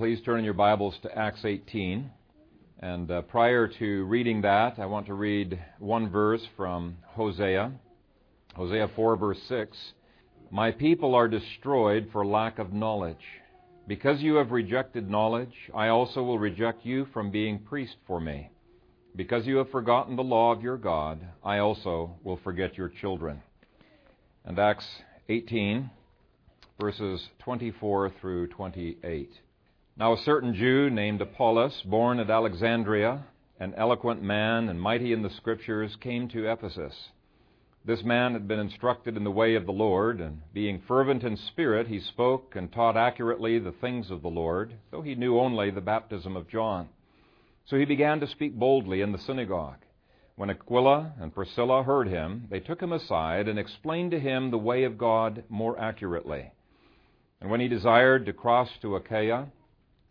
please turn in your Bibles to Acts 18. And uh, prior to reading that, I want to read one verse from Hosea. Hosea 4, verse 6. My people are destroyed for lack of knowledge. Because you have rejected knowledge, I also will reject you from being priest for me. Because you have forgotten the law of your God, I also will forget your children. And Acts 18, verses 24 through 28. Now, a certain Jew named Apollos, born at Alexandria, an eloquent man and mighty in the Scriptures, came to Ephesus. This man had been instructed in the way of the Lord, and being fervent in spirit, he spoke and taught accurately the things of the Lord, though he knew only the baptism of John. So he began to speak boldly in the synagogue. When Aquila and Priscilla heard him, they took him aside and explained to him the way of God more accurately. And when he desired to cross to Achaia,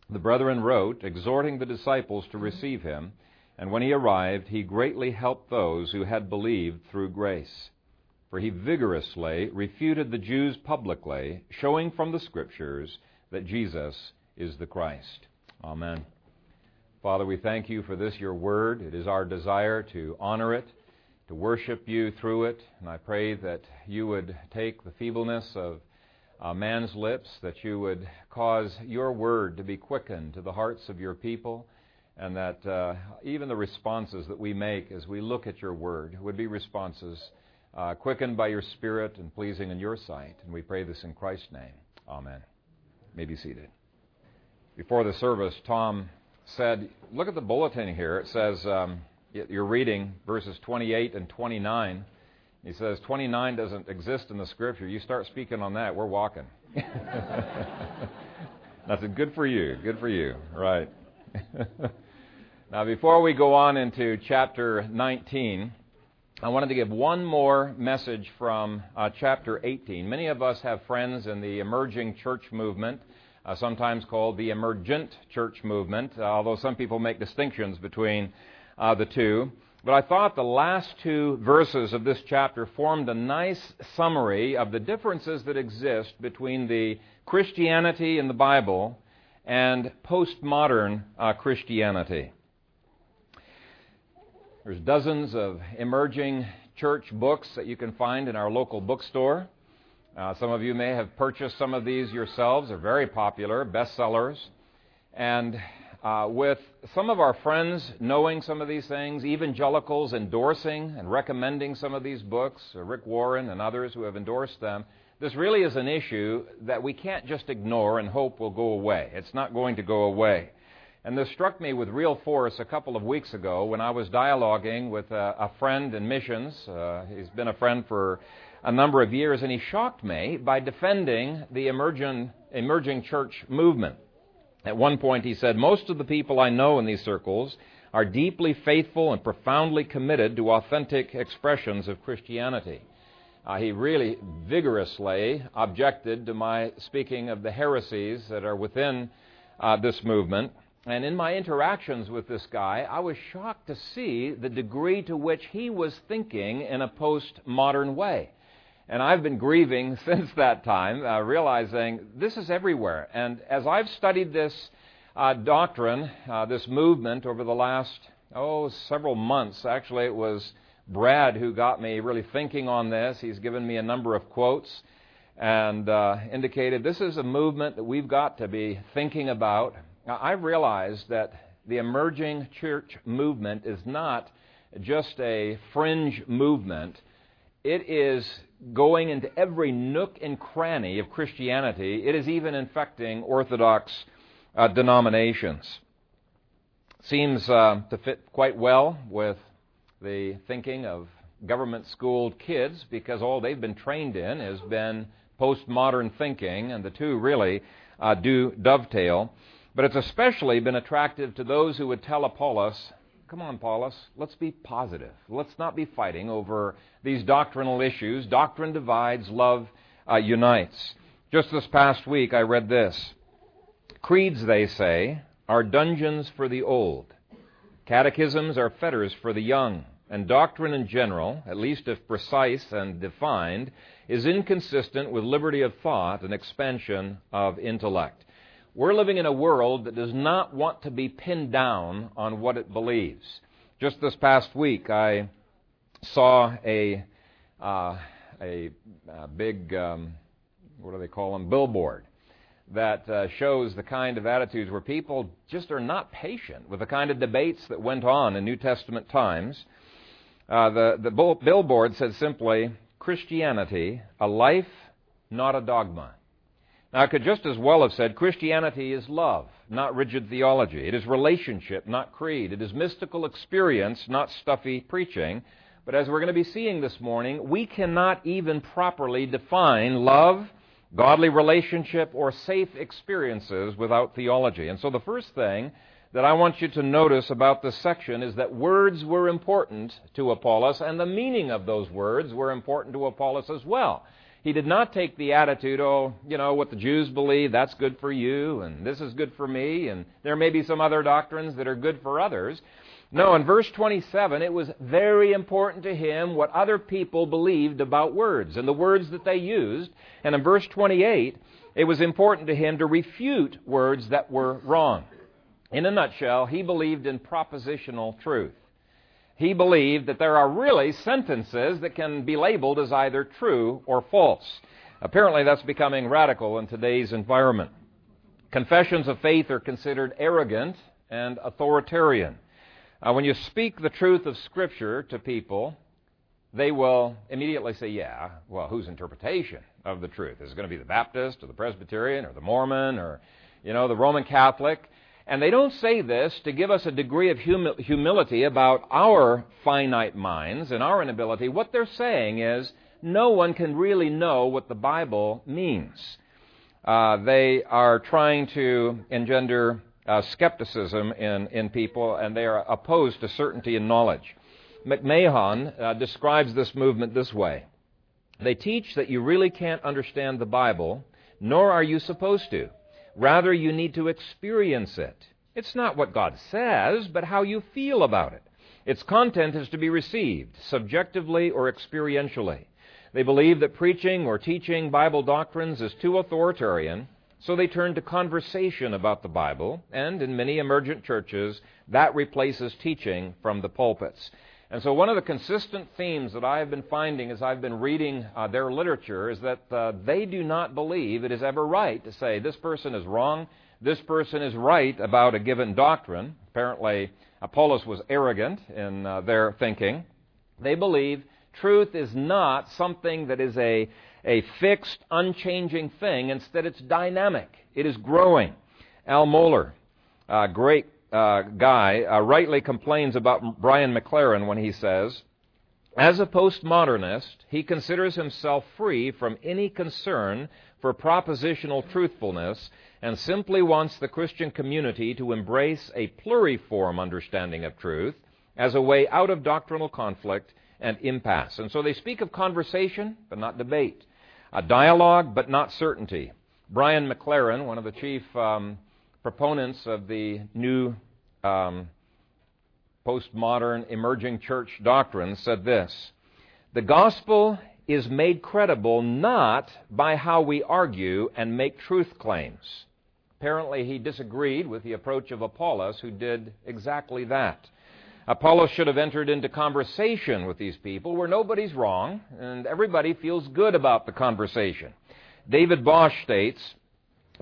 the brethren wrote, exhorting the disciples to mm-hmm. receive him, and when he arrived, he greatly helped those who had believed through grace. For he vigorously refuted the Jews publicly, showing from the Scriptures that Jesus is the Christ. Amen. Father, we thank you for this, your word. It is our desire to honor it, to worship you through it, and I pray that you would take the feebleness of uh, man's lips, that you would cause your word to be quickened to the hearts of your people, and that uh, even the responses that we make as we look at your word would be responses uh, quickened by your spirit and pleasing in your sight. And we pray this in Christ's name. Amen. You may be seated. Before the service, Tom said, Look at the bulletin here. It says, um, you're reading verses 28 and 29. He says 29 doesn't exist in the scripture. You start speaking on that, we're walking. That's good for you. Good for you. Right. now, before we go on into chapter 19, I wanted to give one more message from uh, chapter 18. Many of us have friends in the emerging church movement, uh, sometimes called the emergent church movement, uh, although some people make distinctions between uh, the two. But I thought the last two verses of this chapter formed a nice summary of the differences that exist between the Christianity in the Bible and postmodern uh, Christianity. There's dozens of emerging church books that you can find in our local bookstore. Uh, some of you may have purchased some of these yourselves. They're very popular, bestsellers. And uh, with some of our friends knowing some of these things, evangelicals endorsing and recommending some of these books, uh, Rick Warren and others who have endorsed them, this really is an issue that we can't just ignore and hope will go away. It's not going to go away. And this struck me with real force a couple of weeks ago when I was dialoguing with a, a friend in missions. Uh, he's been a friend for a number of years, and he shocked me by defending the emerging, emerging church movement. At one point, he said, Most of the people I know in these circles are deeply faithful and profoundly committed to authentic expressions of Christianity. Uh, he really vigorously objected to my speaking of the heresies that are within uh, this movement. And in my interactions with this guy, I was shocked to see the degree to which he was thinking in a postmodern way. And I've been grieving since that time, uh, realizing this is everywhere. And as I've studied this uh, doctrine, uh, this movement over the last, oh, several months, actually, it was Brad who got me really thinking on this. He's given me a number of quotes and uh, indicated this is a movement that we've got to be thinking about. Now, I've realized that the emerging church movement is not just a fringe movement. It is going into every nook and cranny of Christianity. It is even infecting Orthodox uh, denominations. Seems uh, to fit quite well with the thinking of government schooled kids because all they've been trained in has been postmodern thinking, and the two really uh, do dovetail. But it's especially been attractive to those who would tell Apollos Come on, Paulus, let's be positive. Let's not be fighting over these doctrinal issues. Doctrine divides, love uh, unites. Just this past week, I read this Creeds, they say, are dungeons for the old, catechisms are fetters for the young, and doctrine in general, at least if precise and defined, is inconsistent with liberty of thought and expansion of intellect. We're living in a world that does not want to be pinned down on what it believes. Just this past week, I saw a uh, a, a, big um, what do they call them billboard that uh, shows the kind of attitudes where people just are not patient with the kind of debates that went on in New Testament times. Uh, the the billboard said simply, "Christianity, a life, not a dogma." Now, I could just as well have said Christianity is love, not rigid theology. It is relationship, not creed. It is mystical experience, not stuffy preaching. But as we're going to be seeing this morning, we cannot even properly define love, godly relationship, or safe experiences without theology. And so the first thing that I want you to notice about this section is that words were important to Apollos, and the meaning of those words were important to Apollos as well. He did not take the attitude, oh, you know, what the Jews believe, that's good for you, and this is good for me, and there may be some other doctrines that are good for others. No, in verse 27, it was very important to him what other people believed about words and the words that they used. And in verse 28, it was important to him to refute words that were wrong. In a nutshell, he believed in propositional truth he believed that there are really sentences that can be labeled as either true or false. Apparently, that's becoming radical in today's environment. Confessions of faith are considered arrogant and authoritarian. Uh, when you speak the truth of Scripture to people, they will immediately say, Yeah, well, whose interpretation of the truth? Is it going to be the Baptist or the Presbyterian or the Mormon or, you know, the Roman Catholic? And they don't say this to give us a degree of humi- humility about our finite minds and our inability. What they're saying is no one can really know what the Bible means. Uh, they are trying to engender uh, skepticism in, in people, and they are opposed to certainty and knowledge. McMahon uh, describes this movement this way They teach that you really can't understand the Bible, nor are you supposed to. Rather, you need to experience it. It's not what God says, but how you feel about it. Its content is to be received, subjectively or experientially. They believe that preaching or teaching Bible doctrines is too authoritarian, so they turn to conversation about the Bible, and in many emergent churches, that replaces teaching from the pulpits. And so, one of the consistent themes that I have been finding as I've been reading uh, their literature is that uh, they do not believe it is ever right to say this person is wrong, this person is right about a given doctrine. Apparently, Apollos was arrogant in uh, their thinking. They believe truth is not something that is a, a fixed, unchanging thing. Instead, it's dynamic, it is growing. Al Mohler, a great uh, guy uh, rightly complains about Brian McLaren when he says, as a postmodernist, he considers himself free from any concern for propositional truthfulness and simply wants the Christian community to embrace a pluriform understanding of truth as a way out of doctrinal conflict and impasse. And so they speak of conversation, but not debate, a dialogue, but not certainty. Brian McLaren, one of the chief um, proponents of the new um, postmodern emerging church doctrine, said this The gospel is made credible not by how we argue and make truth claims. Apparently, he disagreed with the approach of Apollos, who did exactly that. Apollos should have entered into conversation with these people where nobody's wrong and everybody feels good about the conversation. David Bosch states,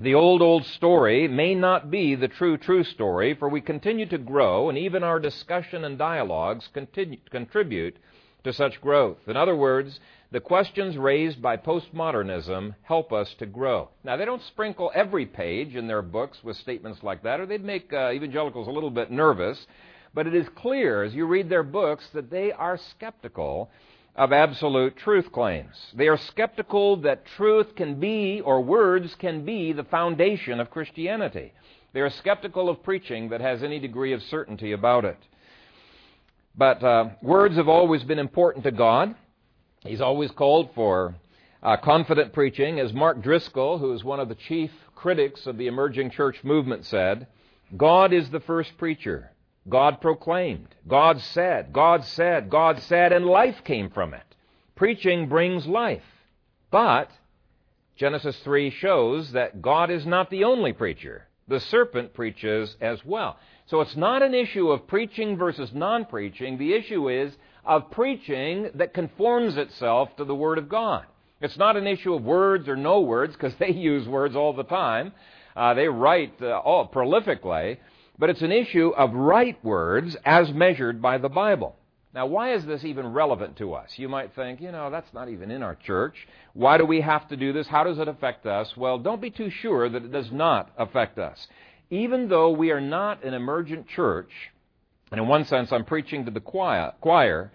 the old, old story may not be the true, true story, for we continue to grow, and even our discussion and dialogues continue, contribute to such growth. In other words, the questions raised by postmodernism help us to grow. Now, they don't sprinkle every page in their books with statements like that, or they'd make uh, evangelicals a little bit nervous. But it is clear as you read their books that they are skeptical of absolute truth claims. They are skeptical that truth can be, or words can be, the foundation of Christianity. They are skeptical of preaching that has any degree of certainty about it. But uh, words have always been important to God. He's always called for uh, confident preaching. As Mark Driscoll, who is one of the chief critics of the emerging church movement, said, God is the first preacher. God proclaimed. God said. God said. God said, and life came from it. Preaching brings life. But Genesis 3 shows that God is not the only preacher. the serpent preaches as well. So it's not an issue of preaching versus non preaching. The issue is of preaching that conforms itself to the Word of God. It's not an issue of words or no words, because they use words all the time. Uh, they write uh, all prolifically, but it's an issue of right words as measured by the Bible. Now, why is this even relevant to us? You might think, you know, that's not even in our church. Why do we have to do this? How does it affect us? Well, don't be too sure that it does not affect us. Even though we are not an emergent church, and in one sense I'm preaching to the choir,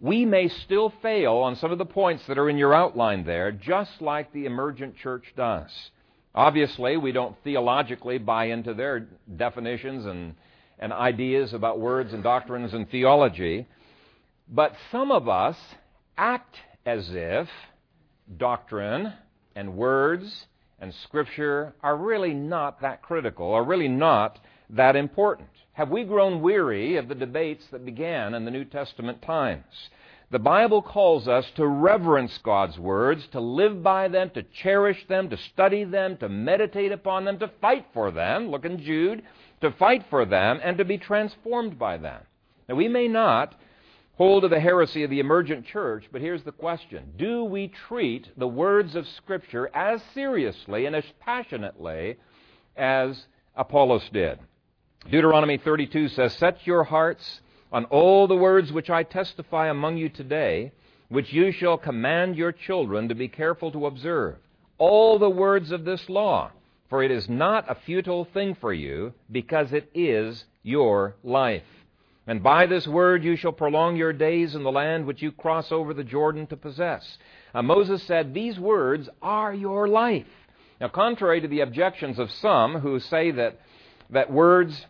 we may still fail on some of the points that are in your outline there, just like the emergent church does. Obviously, we don't theologically buy into their definitions and, and ideas about words and doctrines and theology. But some of us act as if doctrine and words and Scripture are really not that critical, are really not that important. Have we grown weary of the debates that began in the New Testament times? The Bible calls us to reverence God's words, to live by them, to cherish them, to study them, to meditate upon them, to fight for them. Look in Jude. To fight for them and to be transformed by them. Now, we may not hold to the heresy of the emergent church, but here's the question Do we treat the words of Scripture as seriously and as passionately as Apollos did? Deuteronomy 32 says, Set your hearts on all the words which I testify among you today, which you shall command your children to be careful to observe. All the words of this law, for it is not a futile thing for you, because it is your life. And by this word you shall prolong your days in the land which you cross over the Jordan to possess. Now, Moses said, These words are your life. Now, contrary to the objections of some who say that, that words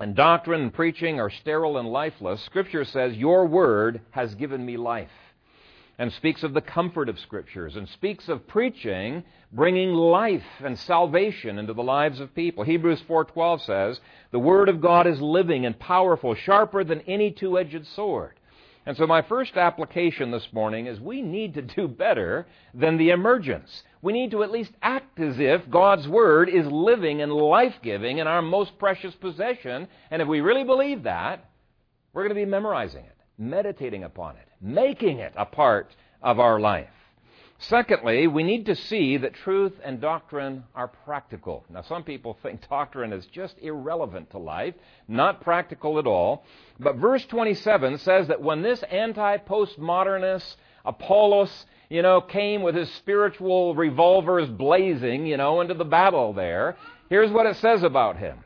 and doctrine and preaching are sterile and lifeless, Scripture says, Your word has given me life and speaks of the comfort of scriptures and speaks of preaching bringing life and salvation into the lives of people. Hebrews 4:12 says, "The word of God is living and powerful, sharper than any two-edged sword." And so my first application this morning is we need to do better than the emergents. We need to at least act as if God's Word is living and life giving and our most precious possession. And if we really believe that, we're going to be memorizing it, meditating upon it, making it a part of our life. Secondly, we need to see that truth and doctrine are practical. Now, some people think doctrine is just irrelevant to life, not practical at all. But verse 27 says that when this anti postmodernist Apollos, you know, came with his spiritual revolvers blazing, you know, into the battle there, here's what it says about him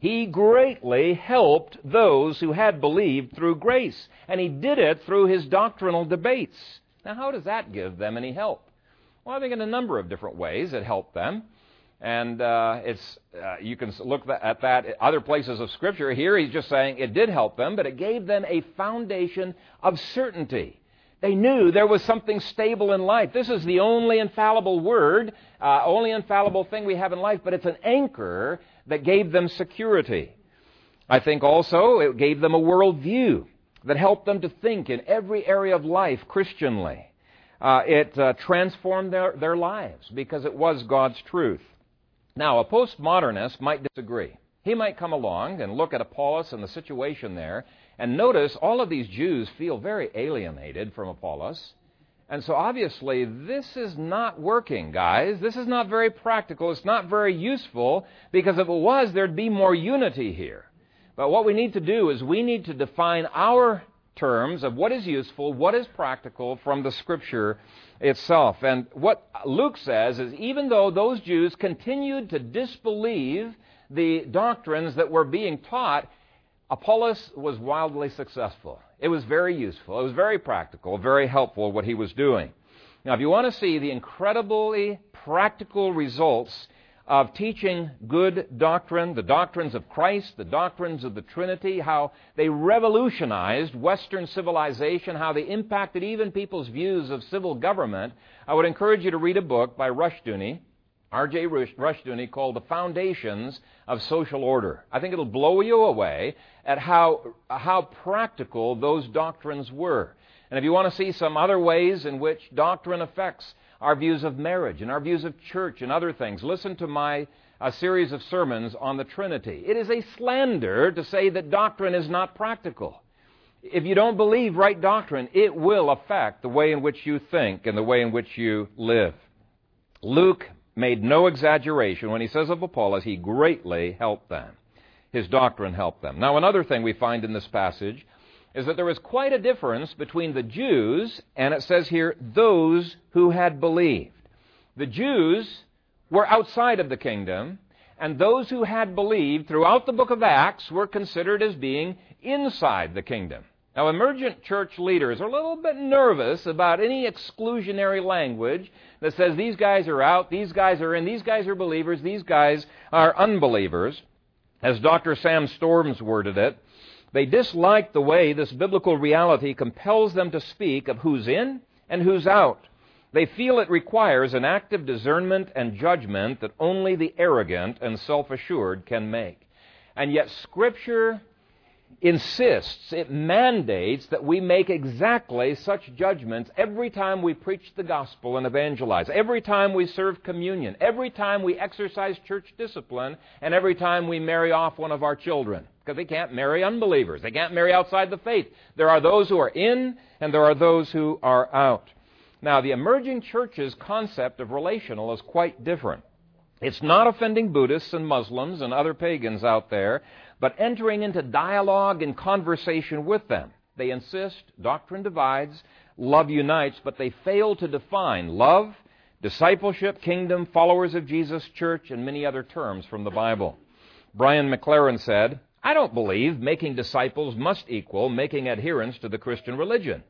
he greatly helped those who had believed through grace, and he did it through his doctrinal debates. Now, how does that give them any help? Well, I think in a number of different ways it helped them. And uh, it's, uh, you can look at that at other places of Scripture. Here he's just saying it did help them, but it gave them a foundation of certainty. They knew there was something stable in life. This is the only infallible word, uh, only infallible thing we have in life, but it's an anchor that gave them security. I think also it gave them a worldview that helped them to think in every area of life Christianly. Uh, it uh, transformed their, their lives because it was God's truth. Now, a postmodernist might disagree. He might come along and look at Apollos and the situation there and notice all of these Jews feel very alienated from Apollos. And so obviously, this is not working, guys. This is not very practical. It's not very useful because if it was, there'd be more unity here. But what we need to do is we need to define our terms of what is useful, what is practical from the Scripture itself. And what Luke says is even though those Jews continued to disbelieve the doctrines that were being taught, Apollos was wildly successful. It was very useful. It was very practical, very helpful what he was doing. Now, if you want to see the incredibly practical results of teaching good doctrine, the doctrines of Christ, the doctrines of the Trinity, how they revolutionized Western civilization, how they impacted even people's views of civil government, I would encourage you to read a book by Rushdoony, R.J. Rushdoony, called The Foundations of Social Order. I think it'll blow you away at how, how practical those doctrines were. And if you want to see some other ways in which doctrine affects our views of marriage and our views of church and other things. Listen to my a series of sermons on the Trinity. It is a slander to say that doctrine is not practical. If you don't believe right doctrine, it will affect the way in which you think and the way in which you live. Luke made no exaggeration when he says of Apollos, he greatly helped them. His doctrine helped them. Now, another thing we find in this passage is that there was quite a difference between the Jews and it says here, those who had believed. The Jews were outside of the kingdom, and those who had believed throughout the book of Acts were considered as being inside the kingdom. Now, emergent church leaders are a little bit nervous about any exclusionary language that says these guys are out, these guys are in, these guys are believers, these guys are unbelievers. As Dr. Sam Storms worded it, they dislike the way this biblical reality compels them to speak of who's in and who's out. They feel it requires an active discernment and judgment that only the arrogant and self assured can make. And yet, Scripture insists, it mandates that we make exactly such judgments every time we preach the gospel and evangelize, every time we serve communion, every time we exercise church discipline, and every time we marry off one of our children. Because they can't marry unbelievers. They can't marry outside the faith. There are those who are in, and there are those who are out. Now, the emerging church's concept of relational is quite different. It's not offending Buddhists and Muslims and other pagans out there, but entering into dialogue and conversation with them. They insist doctrine divides, love unites, but they fail to define love, discipleship, kingdom, followers of Jesus, church, and many other terms from the Bible. Brian McLaren said, I don't believe making disciples must equal making adherents to the Christian religion.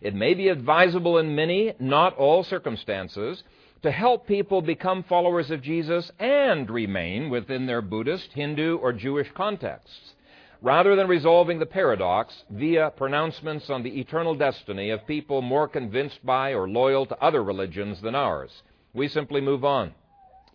It may be advisable in many, not all circumstances, to help people become followers of Jesus and remain within their Buddhist, Hindu, or Jewish contexts, rather than resolving the paradox via pronouncements on the eternal destiny of people more convinced by or loyal to other religions than ours. We simply move on.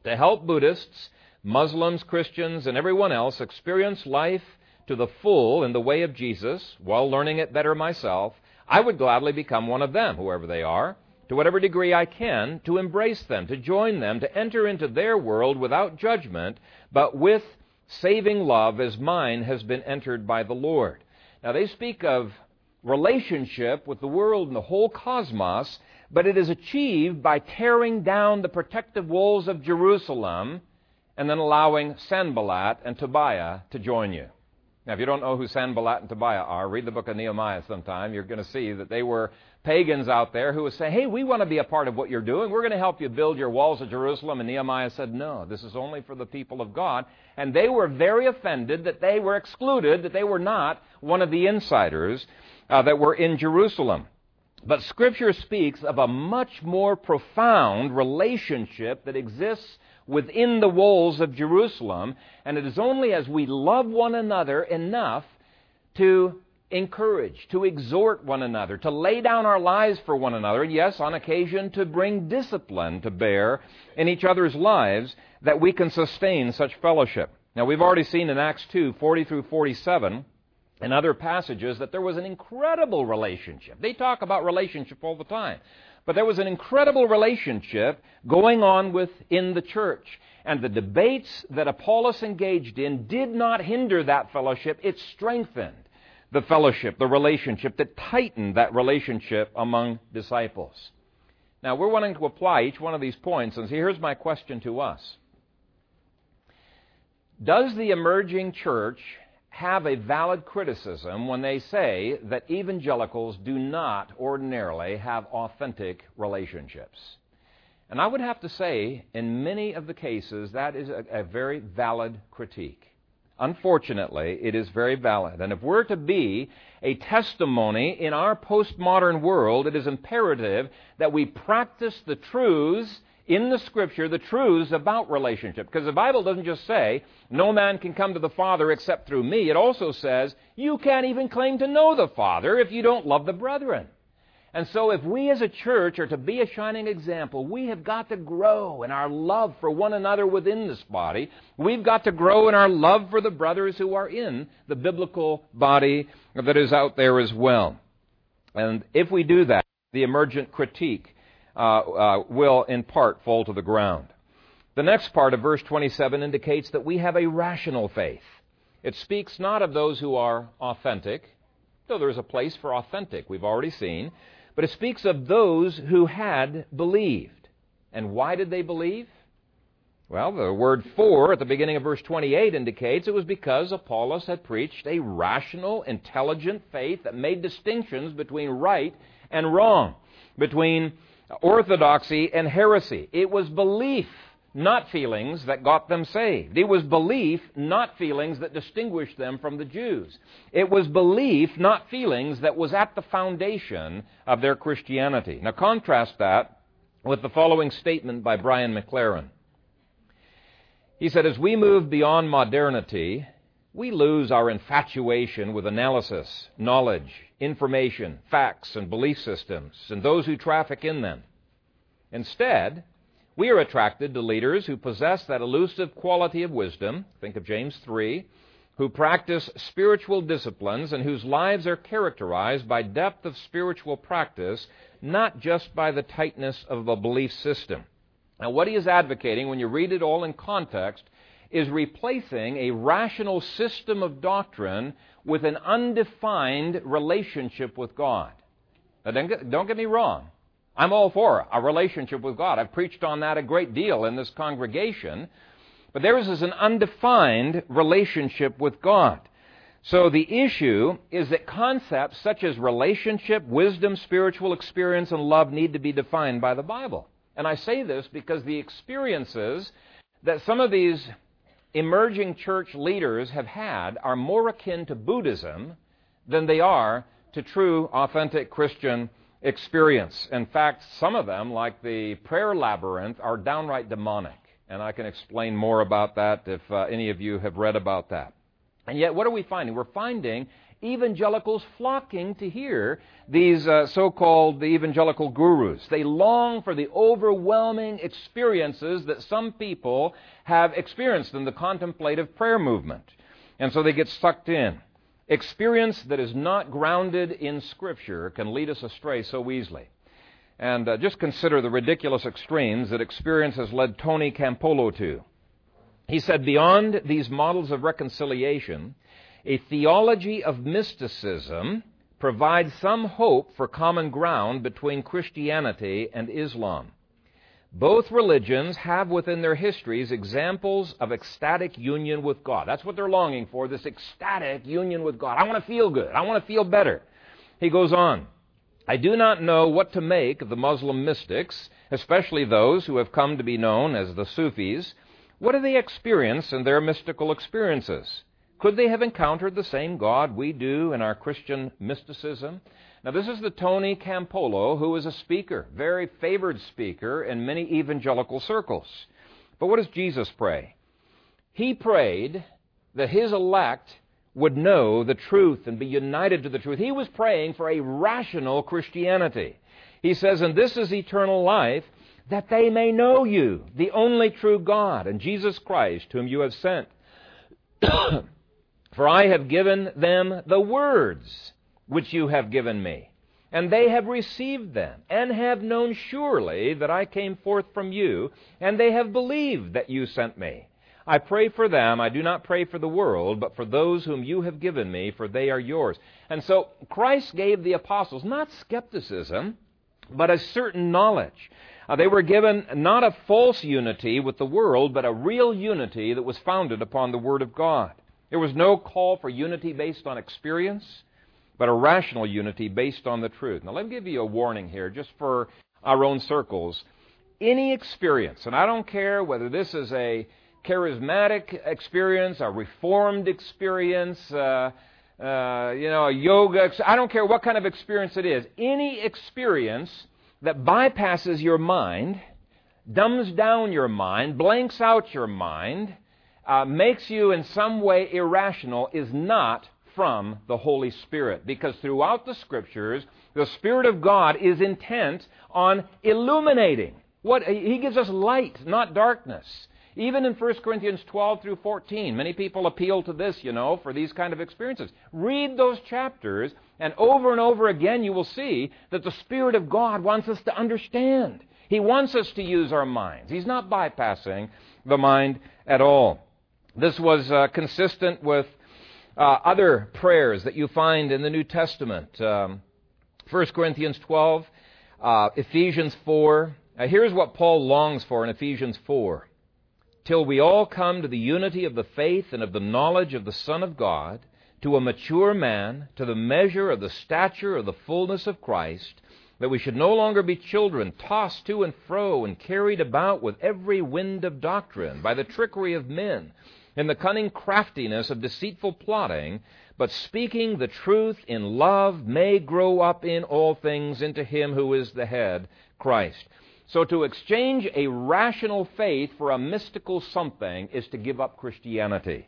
To help Buddhists, Muslims, Christians, and everyone else experience life to the full in the way of Jesus while learning it better myself, I would gladly become one of them, whoever they are, to whatever degree I can, to embrace them, to join them, to enter into their world without judgment, but with saving love as mine has been entered by the Lord. Now, they speak of relationship with the world and the whole cosmos, but it is achieved by tearing down the protective walls of Jerusalem and then allowing Sanballat and Tobiah to join you. Now, if you don't know who Sanballat and Tobiah are, read the book of Nehemiah sometime. You're going to see that they were pagans out there who would say, Hey, we want to be a part of what you're doing. We're going to help you build your walls of Jerusalem. And Nehemiah said, No, this is only for the people of God. And they were very offended that they were excluded, that they were not one of the insiders uh, that were in Jerusalem. But Scripture speaks of a much more profound relationship that exists within the walls of Jerusalem, and it is only as we love one another enough to encourage, to exhort one another, to lay down our lives for one another, and yes, on occasion to bring discipline to bear in each other's lives, that we can sustain such fellowship. Now, we've already seen in Acts 2 40 through 47 and other passages that there was an incredible relationship. They talk about relationship all the time. But there was an incredible relationship going on within the church. And the debates that Apollos engaged in did not hinder that fellowship, it strengthened the fellowship, the relationship, that tighten that relationship among disciples. Now, we're wanting to apply each one of these points, and here's my question to us Does the emerging church have a valid criticism when they say that evangelicals do not ordinarily have authentic relationships. And I would have to say, in many of the cases, that is a, a, very valid critique. Unfortunately, it is very valid. And if we're to be a testimony in our postmodern world, it is imperative that we practice the truths in the scripture the truths about relationship. Because the Bible doesn't just say, no man can come to the Father except through me. It also says, you can't even claim to know the Father if you don't love the brethren. And so, if we as a church are to be a shining example, we have got to grow in our love for one another within this body. We've got to grow in our love for the brothers who are in the biblical body that is out there as well. And if we do that, the emergent critique uh, uh, will in part fall to the ground. The next part of verse 27 indicates that we have a rational faith. It speaks not of those who are authentic, though there is a place for authentic, we've already seen, but it speaks of those who had believed. And why did they believe? Well, the word for at the beginning of verse 28 indicates it was because Apollos had preached a rational, intelligent faith that made distinctions between right and wrong, between orthodoxy and heresy. It was belief not feelings that got them saved. It was belief, not feelings, that distinguished them from the Jews. It was belief, not feelings, that was at the foundation of their Christianity. Now, contrast that with the following statement by Brian McLaren. He said, As we move beyond modernity, we lose our infatuation with analysis, knowledge, information, facts, and belief systems, and those who traffic in them. Instead, we are attracted to leaders who possess that elusive quality of wisdom, think of James 3, who practice spiritual disciplines and whose lives are characterized by depth of spiritual practice, not just by the tightness of a belief system. Now, what he is advocating, when you read it all in context, is replacing a rational system of doctrine with an undefined relationship with God. Now, don't get me wrong. I'm all for a relationship with God. I've preached on that a great deal in this congregation. But theirs is an undefined relationship with God. So the issue is that concepts such as relationship, wisdom, spiritual experience, and love need to be defined by the Bible. And I say this because the experiences that some of these emerging church leaders have had are more akin to Buddhism than they are to true, authentic Christian experience. In fact, some of them, like the prayer labyrinth, are downright demonic. And I can explain more about that if uh, any of you have read about that. And yet, what are we finding? We're finding evangelicals flocking to hear these uh, so called the evangelical gurus. They long for the overwhelming experiences that some people have experienced in the contemplative prayer movement. And so they get sucked in. Experience that is not grounded in Scripture can lead us astray so easily. And uh, just consider the ridiculous extremes that experience has led Tony Campolo to. He said, Beyond these models of reconciliation, a theology of mysticism provides some hope for common ground between Christianity and Islam. Both religions have within their histories examples of ecstatic union with God. That's what they're longing for, this ecstatic union with God. I want to feel good. I want to feel better. He goes on. I do not know what to make of the Muslim mystics, especially those who have come to be known as the Sufis. What do they experience in their mystical experiences? Could they have encountered the same God we do in our Christian mysticism? Now, this is the Tony Campolo, who is a speaker, very favored speaker in many evangelical circles. But what does Jesus pray? He prayed that his elect would know the truth and be united to the truth. He was praying for a rational Christianity. He says, And this is eternal life, that they may know you, the only true God, and Jesus Christ, whom you have sent. for I have given them the words which you have given me. And they have received them, and have known surely that I came forth from you, and they have believed that you sent me. I pray for them. I do not pray for the world, but for those whom you have given me, for they are yours. And so Christ gave the apostles not skepticism, but a certain knowledge. Uh, they were given not a false unity with the world, but a real unity that was founded upon the Word of God. There was no call for unity based on experience but a rational unity based on the truth. Now, let me give you a warning here, just for our own circles. Any experience, and I don't care whether this is a charismatic experience, a reformed experience, uh, uh, you know, a yoga, I don't care what kind of experience it is. Any experience that bypasses your mind, dumbs down your mind, blanks out your mind, uh, makes you in some way irrational is not from the Holy Spirit. Because throughout the Scriptures, the Spirit of God is intent on illuminating. What, he gives us light, not darkness. Even in 1 Corinthians 12 through 14, many people appeal to this, you know, for these kind of experiences. Read those chapters, and over and over again you will see that the Spirit of God wants us to understand. He wants us to use our minds. He's not bypassing the mind at all. This was uh, consistent with uh, other prayers that you find in the New Testament. Um, 1 Corinthians 12, uh, Ephesians 4. here's what Paul longs for in Ephesians 4 till we all come to the unity of the faith and of the knowledge of the Son of God, to a mature man, to the measure of the stature of the fullness of Christ, that we should no longer be children, tossed to and fro and carried about with every wind of doctrine, by the trickery of men, and the cunning craftiness of deceitful plotting, but speaking the truth in love may grow up in all things into him who is the head, Christ. So to exchange a rational faith for a mystical something is to give up Christianity.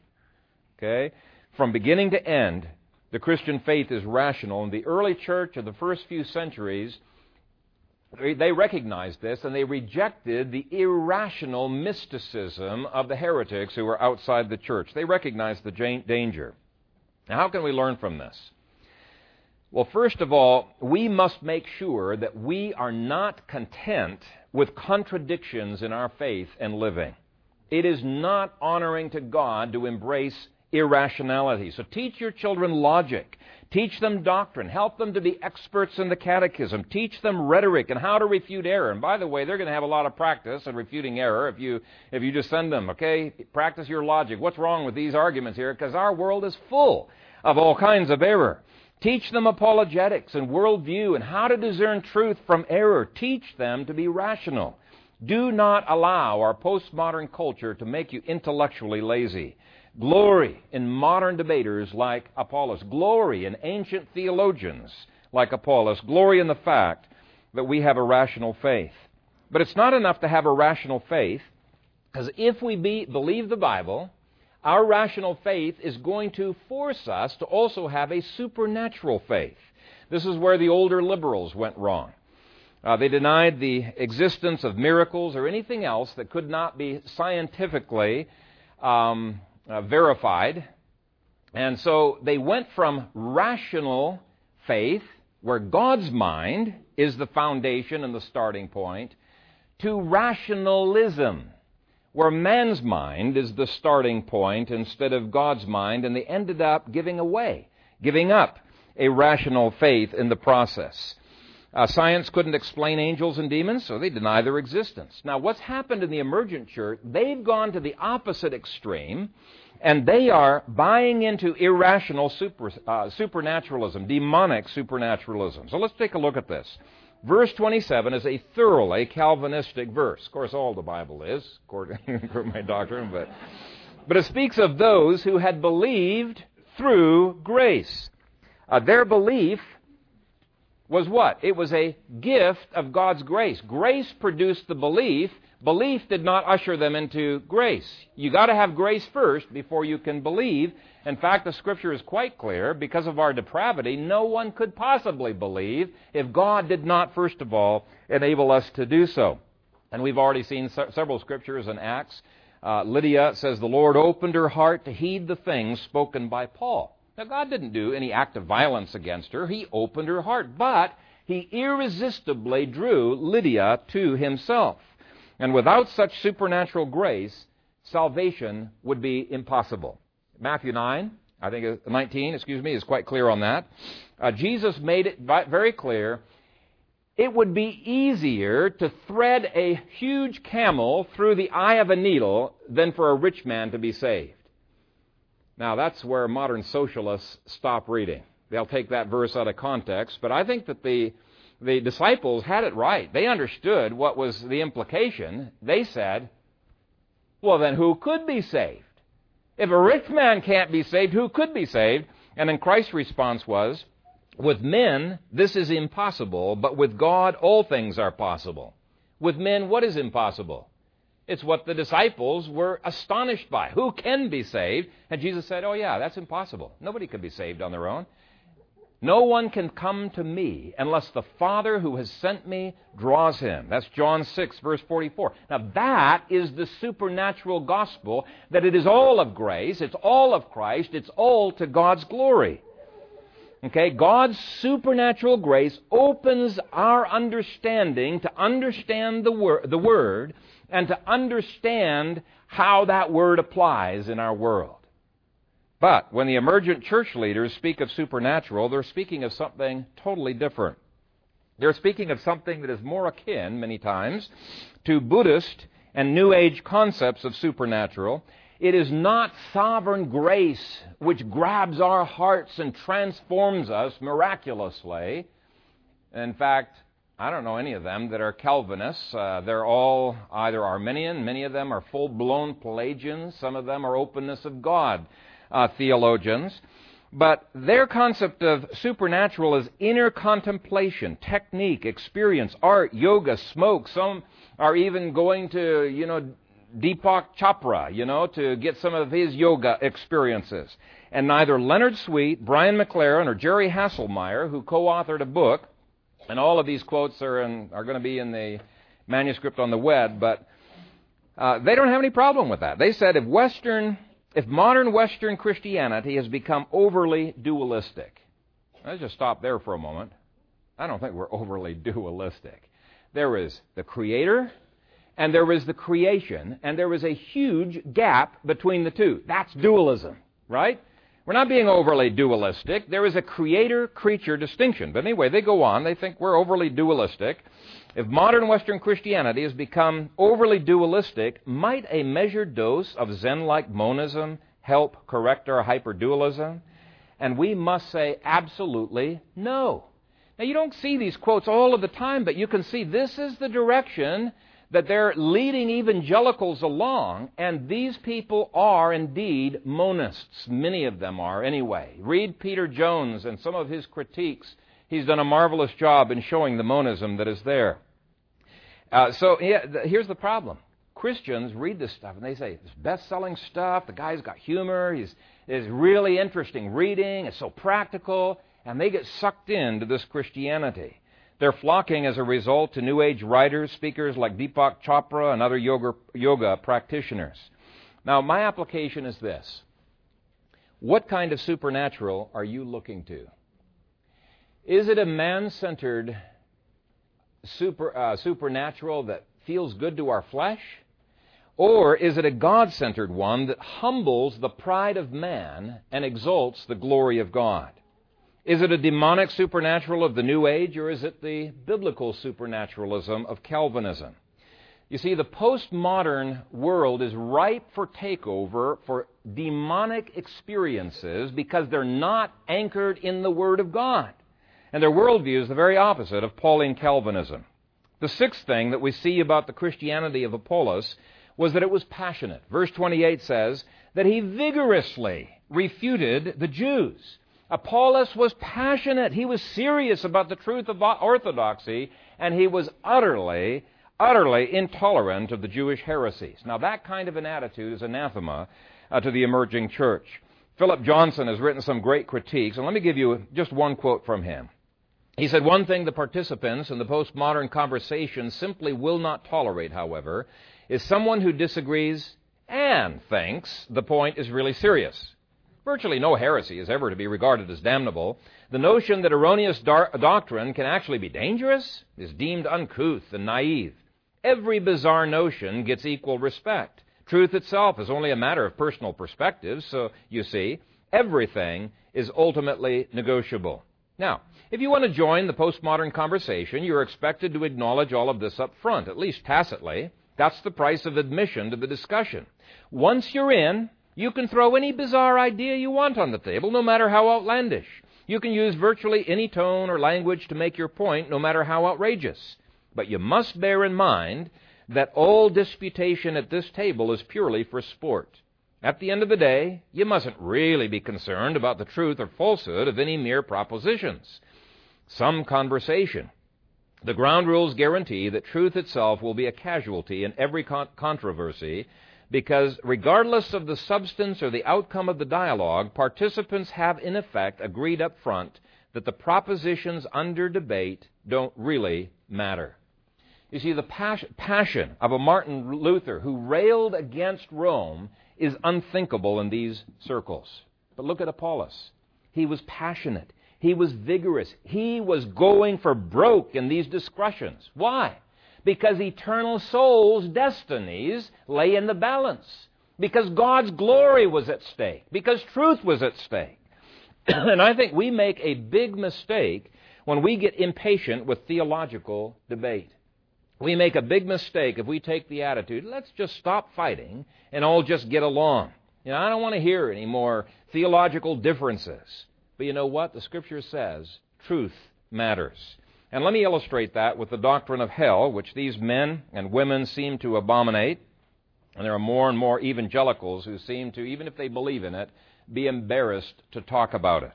Okay? From beginning to end, the Christian faith is rational. In the early church of the first few centuries, they recognized this and they rejected the irrational mysticism of the heretics who were outside the church. They recognized the danger. Now, how can we learn from this? Well, first of all, we must make sure that we are not content with contradictions in our faith and living. It is not honoring to God to embrace irrationality. So teach your children logic. Teach them doctrine. Help them to be experts in the catechism. Teach them rhetoric and how to refute error. And by the way, they're going to have a lot of practice in refuting error if you, if you just send them, okay? Practice your logic. What's wrong with these arguments here? Because our world is full of all kinds of error. Teach them apologetics and worldview and how to discern truth from error. Teach them to be rational. Do not allow our postmodern culture to make you intellectually lazy. Glory in modern debaters like Apollos. Glory in ancient theologians like Apollos. Glory in the fact that we have a rational faith. But it's not enough to have a rational faith, because if we be, believe the Bible, our rational faith is going to force us to also have a supernatural faith. This is where the older liberals went wrong. Uh, they denied the existence of miracles or anything else that could not be scientifically um, uh, verified. And so they went from rational faith, where God's mind is the foundation and the starting point, to rationalism, where man's mind is the starting point instead of God's mind, and they ended up giving away, giving up a rational faith in the process. Uh, science couldn't explain angels and demons, so they deny their existence. Now, what's happened in the emergent church, they've gone to the opposite extreme, and they are buying into irrational super, uh, supernaturalism, demonic supernaturalism. So let's take a look at this. Verse 27 is a thoroughly Calvinistic verse. Of course, all the Bible is, according to my doctrine, but, but it speaks of those who had believed through grace. Uh, their belief was what? It was a gift of God's grace. Grace produced the belief. Belief did not usher them into grace. You got to have grace first before you can believe. In fact, the scripture is quite clear. Because of our depravity, no one could possibly believe if God did not, first of all, enable us to do so. And we've already seen several scriptures in Acts. Uh, Lydia says the Lord opened her heart to heed the things spoken by Paul. Now, God didn't do any act of violence against her. He opened her heart. But he irresistibly drew Lydia to himself. And without such supernatural grace, salvation would be impossible. Matthew 9, I think 19, excuse me, is quite clear on that. Uh, Jesus made it very clear it would be easier to thread a huge camel through the eye of a needle than for a rich man to be saved. Now, that's where modern socialists stop reading. They'll take that verse out of context, but I think that the, the disciples had it right. They understood what was the implication. They said, well, then who could be saved? If a rich man can't be saved, who could be saved? And then Christ's response was, With men, this is impossible, but with God, all things are possible. With men, what is impossible? It's what the disciples were astonished by. Who can be saved? And Jesus said, Oh, yeah, that's impossible. Nobody can be saved on their own. No one can come to me unless the Father who has sent me draws him. That's John 6, verse 44. Now, that is the supernatural gospel that it is all of grace, it's all of Christ, it's all to God's glory. Okay, God's supernatural grace opens our understanding to understand the, wor- the Word and to understand how that Word applies in our world. But when the emergent church leaders speak of supernatural, they're speaking of something totally different. They're speaking of something that is more akin, many times, to Buddhist and New Age concepts of supernatural it is not sovereign grace which grabs our hearts and transforms us miraculously. In fact, I don't know any of them that are Calvinists. Uh, they're all either Arminian, many of them are full blown Pelagians, some of them are openness of God uh, theologians. But their concept of supernatural is inner contemplation, technique, experience, art, yoga, smoke. Some are even going to, you know, Deepak Chopra, you know, to get some of his yoga experiences. And neither Leonard Sweet, Brian McLaren, or Jerry Haselmayer, who co-authored a book, and all of these quotes are, in, are going to be in the manuscript on the web, but uh, they don't have any problem with that. They said if Western, if modern Western Christianity has become overly dualistic, let's just stop there for a moment. I don't think we're overly dualistic. There is the Creator and there was the creation, and there was a huge gap between the two. That's dualism, right? We're not being overly dualistic. There is a creator creature distinction. But anyway, they go on. They think we're overly dualistic. If modern Western Christianity has become overly dualistic, might a measured dose of Zen like monism help correct our hyperdualism? And we must say absolutely no. Now, you don't see these quotes all of the time, but you can see this is the direction that they're leading evangelicals along, and these people are indeed monists. Many of them are, anyway. Read Peter Jones and some of his critiques. He's done a marvelous job in showing the monism that is there. Uh, so yeah, the, here's the problem. Christians read this stuff and they say, it's best selling stuff, the guy's got humor, he's is really interesting reading, it's so practical, and they get sucked into this Christianity. They're flocking as a result to New Age writers, speakers like Deepak Chopra and other yoga, yoga practitioners. Now, my application is this What kind of supernatural are you looking to? Is it a man centered super, uh, supernatural that feels good to our flesh? Or is it a God centered one that humbles the pride of man and exalts the glory of God? Is it a demonic supernatural of the New Age, or is it the biblical supernaturalism of Calvinism? You see, the postmodern world is ripe for takeover for demonic experiences because they're not anchored in the Word of God. And their worldview is the very opposite of Pauline Calvinism. The sixth thing that we see about the Christianity of Apollos was that it was passionate. Verse 28 says that he vigorously refuted the Jews. Apollos was passionate. He was serious about the truth of orthodoxy, and he was utterly, utterly intolerant of the Jewish heresies. Now, that kind of an attitude is anathema uh, to the emerging church. Philip Johnson has written some great critiques, and let me give you just one quote from him. He said, One thing the participants in the postmodern conversation simply will not tolerate, however, is someone who disagrees and thinks the point is really serious. Virtually no heresy is ever to be regarded as damnable. The notion that erroneous dar- doctrine can actually be dangerous is deemed uncouth and naive. Every bizarre notion gets equal respect. Truth itself is only a matter of personal perspective, so you see, everything is ultimately negotiable. Now, if you want to join the postmodern conversation, you're expected to acknowledge all of this up front, at least tacitly. That's the price of admission to the discussion. Once you're in, you can throw any bizarre idea you want on the table, no matter how outlandish. You can use virtually any tone or language to make your point, no matter how outrageous. But you must bear in mind that all disputation at this table is purely for sport. At the end of the day, you mustn't really be concerned about the truth or falsehood of any mere propositions. Some conversation. The ground rules guarantee that truth itself will be a casualty in every con- controversy because regardless of the substance or the outcome of the dialogue, participants have in effect agreed up front that the propositions under debate don't really matter. You see, the passion of a Martin Luther who railed against Rome is unthinkable in these circles. But look at Apollos. He was passionate. He was vigorous. He was going for broke in these discussions. Why? Because eternal souls' destinies lay in the balance. Because God's glory was at stake. Because truth was at stake. and I think we make a big mistake when we get impatient with theological debate. We make a big mistake if we take the attitude, let's just stop fighting and all just get along. You know, I don't want to hear any more theological differences. But you know what? The Scripture says truth matters. And let me illustrate that with the doctrine of hell, which these men and women seem to abominate. And there are more and more evangelicals who seem to, even if they believe in it, be embarrassed to talk about it.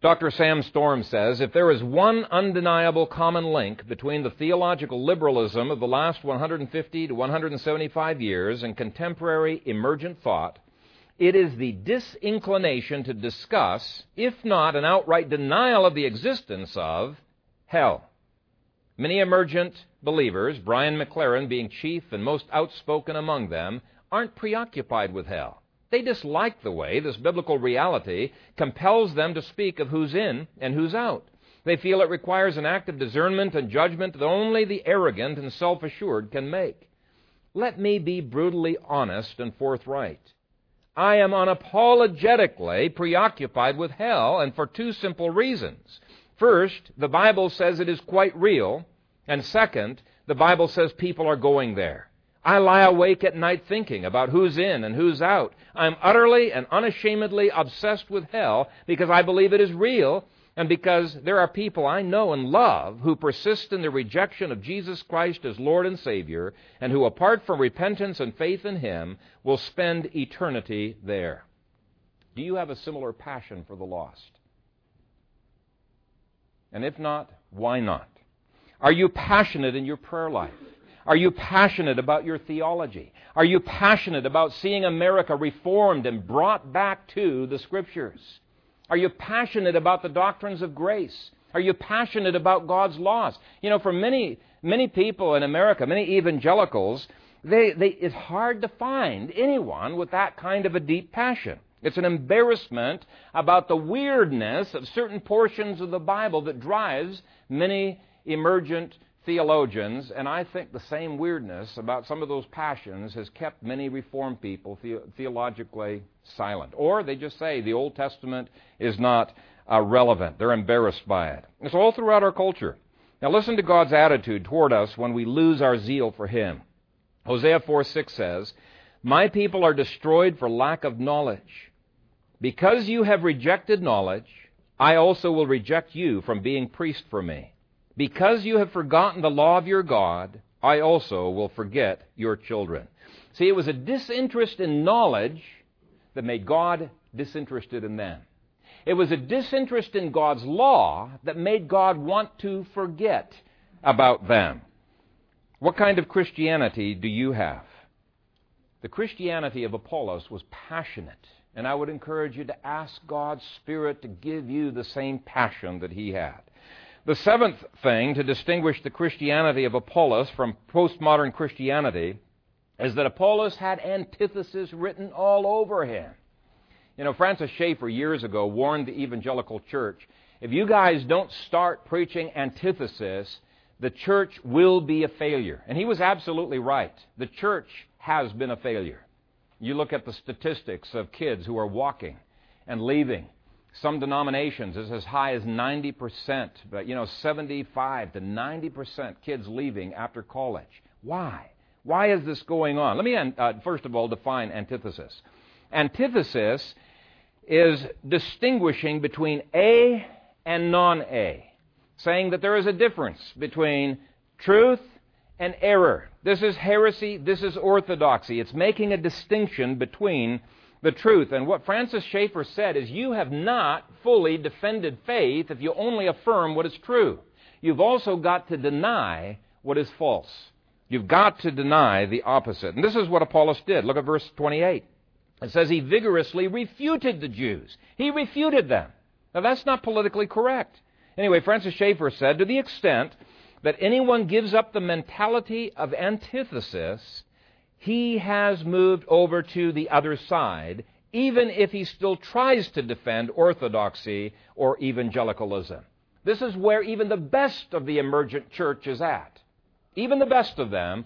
Dr. Sam Storm says if there is one undeniable common link between the theological liberalism of the last 150 to 175 years and contemporary emergent thought, it is the disinclination to discuss, if not an outright denial of the existence of, hell. Many emergent believers, Brian McLaren being chief and most outspoken among them, aren't preoccupied with hell. They dislike the way this biblical reality compels them to speak of who's in and who's out. They feel it requires an act of discernment and judgment that only the arrogant and self assured can make. Let me be brutally honest and forthright. I am unapologetically preoccupied with hell, and for two simple reasons. First, the Bible says it is quite real, and second, the Bible says people are going there. I lie awake at night thinking about who's in and who's out. I'm utterly and unashamedly obsessed with hell because I believe it is real and because there are people I know and love who persist in the rejection of Jesus Christ as Lord and Savior, and who, apart from repentance and faith in Him, will spend eternity there. Do you have a similar passion for the lost? And if not, why not? Are you passionate in your prayer life? Are you passionate about your theology? Are you passionate about seeing America reformed and brought back to the Scriptures? Are you passionate about the doctrines of grace? Are you passionate about God's laws? You know, for many, many people in America, many evangelicals, they, they, it's hard to find anyone with that kind of a deep passion. It's an embarrassment about the weirdness of certain portions of the Bible that drives many emergent theologians, and I think the same weirdness about some of those passions has kept many Reformed people the- theologically silent. Or they just say the Old Testament is not uh, relevant. They're embarrassed by it. It's all throughout our culture. Now listen to God's attitude toward us when we lose our zeal for Him. Hosea 4 6 says, My people are destroyed for lack of knowledge. Because you have rejected knowledge, I also will reject you from being priest for me. Because you have forgotten the law of your God, I also will forget your children. See, it was a disinterest in knowledge that made God disinterested in them. It was a disinterest in God's law that made God want to forget about them. What kind of Christianity do you have? The Christianity of Apollos was passionate, and I would encourage you to ask God's Spirit to give you the same passion that he had. The seventh thing to distinguish the Christianity of Apollos from postmodern Christianity is that Apollos had antithesis written all over him. You know, Francis Schaeffer years ago warned the evangelical church if you guys don't start preaching antithesis, the church will be a failure. And he was absolutely right. The church has been a failure. You look at the statistics of kids who are walking and leaving some denominations is as high as 90%, but you know, 75 to 90% kids leaving after college. Why? Why is this going on? Let me, uh, first of all, define antithesis. Antithesis is distinguishing between A and non A, saying that there is a difference between truth and error. This is heresy, this is orthodoxy. It's making a distinction between the truth. And what Francis Schaeffer said is you have not fully defended faith if you only affirm what is true. You've also got to deny what is false. You've got to deny the opposite. And this is what Apollos did. Look at verse 28. It says he vigorously refuted the Jews. He refuted them. Now that's not politically correct. Anyway, Francis Schaeffer said, to the extent that anyone gives up the mentality of antithesis, he has moved over to the other side even if he still tries to defend orthodoxy or evangelicalism. This is where even the best of the emergent church is at. Even the best of them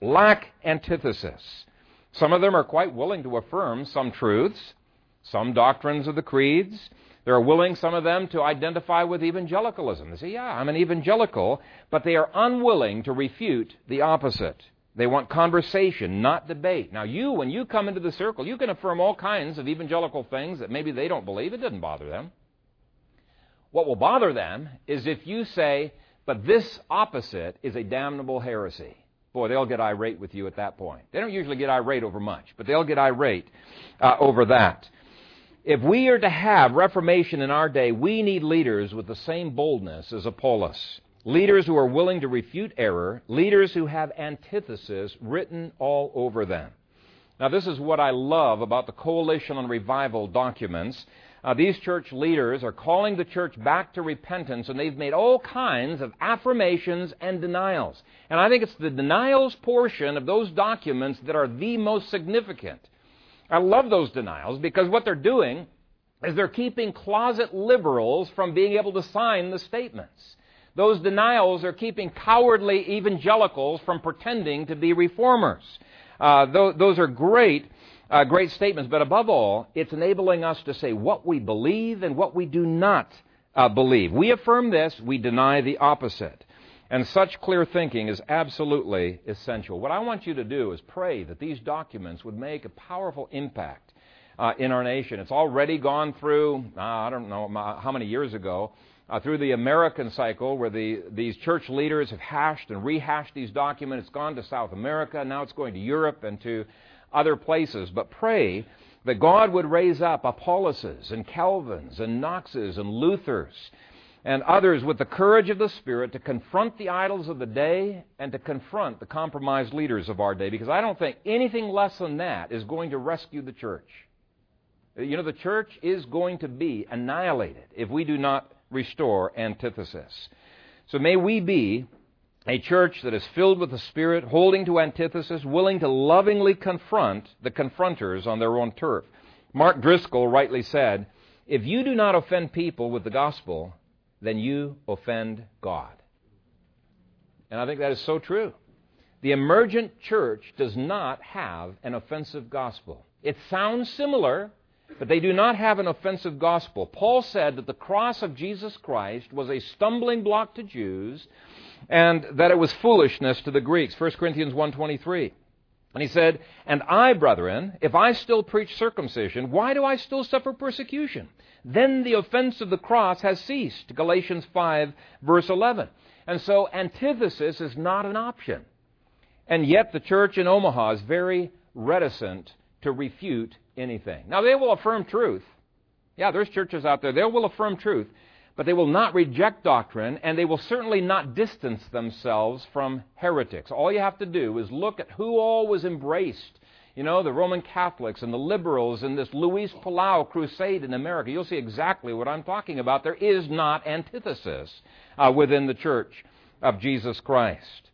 lack antithesis. Some of them are quite willing to affirm some truths, some doctrines of the creeds. They're willing, some of them, to identify with evangelicalism. They say, Yeah, I'm an evangelical, but they are unwilling to refute the opposite. They want conversation, not debate. Now, you, when you come into the circle, you can affirm all kinds of evangelical things that maybe they don't believe. It doesn't bother them. What will bother them is if you say, but this opposite is a damnable heresy. Boy, they'll get irate with you at that point. They don't usually get irate over much, but they'll get irate uh, over that. If we are to have reformation in our day, we need leaders with the same boldness as Apollos. Leaders who are willing to refute error, leaders who have antithesis written all over them. Now, this is what I love about the Coalition on Revival documents. Uh, these church leaders are calling the church back to repentance, and they've made all kinds of affirmations and denials. And I think it's the denials portion of those documents that are the most significant. I love those denials because what they're doing is they're keeping closet liberals from being able to sign the statements. Those denials are keeping cowardly evangelicals from pretending to be reformers. Uh, th- those are great uh, great statements, but above all, it's enabling us to say what we believe and what we do not uh, believe. We affirm this, we deny the opposite. And such clear thinking is absolutely essential. What I want you to do is pray that these documents would make a powerful impact uh, in our nation. It's already gone through, uh, I don't know how many years ago, uh, through the American cycle where the, these church leaders have hashed and rehashed these documents. It's gone to South America, now it's going to Europe and to other places, but pray that God would raise up Apolloses and Calvins and Knoxes and Luthers and others with the courage of the Spirit to confront the idols of the day and to confront the compromised leaders of our day, because I don't think anything less than that is going to rescue the church. You know, the church is going to be annihilated if we do not restore antithesis. So may we be a church that is filled with the Spirit, holding to antithesis, willing to lovingly confront the confronters on their own turf. Mark Driscoll rightly said, If you do not offend people with the gospel, then you offend God. And I think that is so true. The emergent church does not have an offensive gospel. It sounds similar, but they do not have an offensive gospel. Paul said that the cross of Jesus Christ was a stumbling block to Jews and that it was foolishness to the Greeks. 1 Corinthians 1:23. And he said, "And I, brethren, if I still preach circumcision, why do I still suffer persecution? Then the offense of the cross has ceased." Galatians 5 verse 11. And so antithesis is not an option. And yet the church in Omaha is very reticent to refute anything. Now they will affirm truth. Yeah, there's churches out there, they will affirm truth but they will not reject doctrine, and they will certainly not distance themselves from heretics. All you have to do is look at who all was embraced. You know, the Roman Catholics and the liberals and this Luis Palau crusade in America. You'll see exactly what I'm talking about. There is not antithesis uh, within the church of Jesus Christ.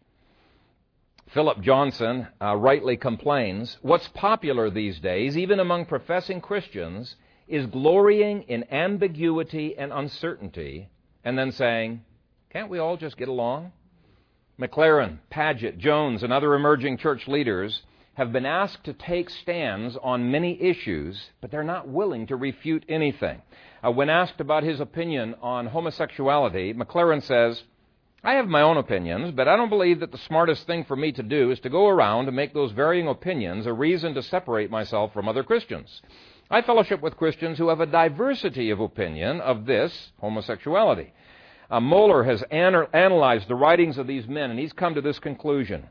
Philip Johnson uh, rightly complains what's popular these days, even among professing Christians, is glorying in ambiguity and uncertainty and then saying, can't we all just get along? McLaren, Pagitt, Jones, and other emerging church leaders have been asked to take stands on many issues, but they're not willing to refute anything. Uh, when asked about his opinion on homosexuality, McLaren says, I have my own opinions, but I don't believe that the smartest thing for me to do is to go around and make those varying opinions a reason to separate myself from other Christians. I fellowship with Christians who have a diversity of opinion of this homosexuality. Uh, Mohler has an- analyzed the writings of these men, and he's come to this conclusion.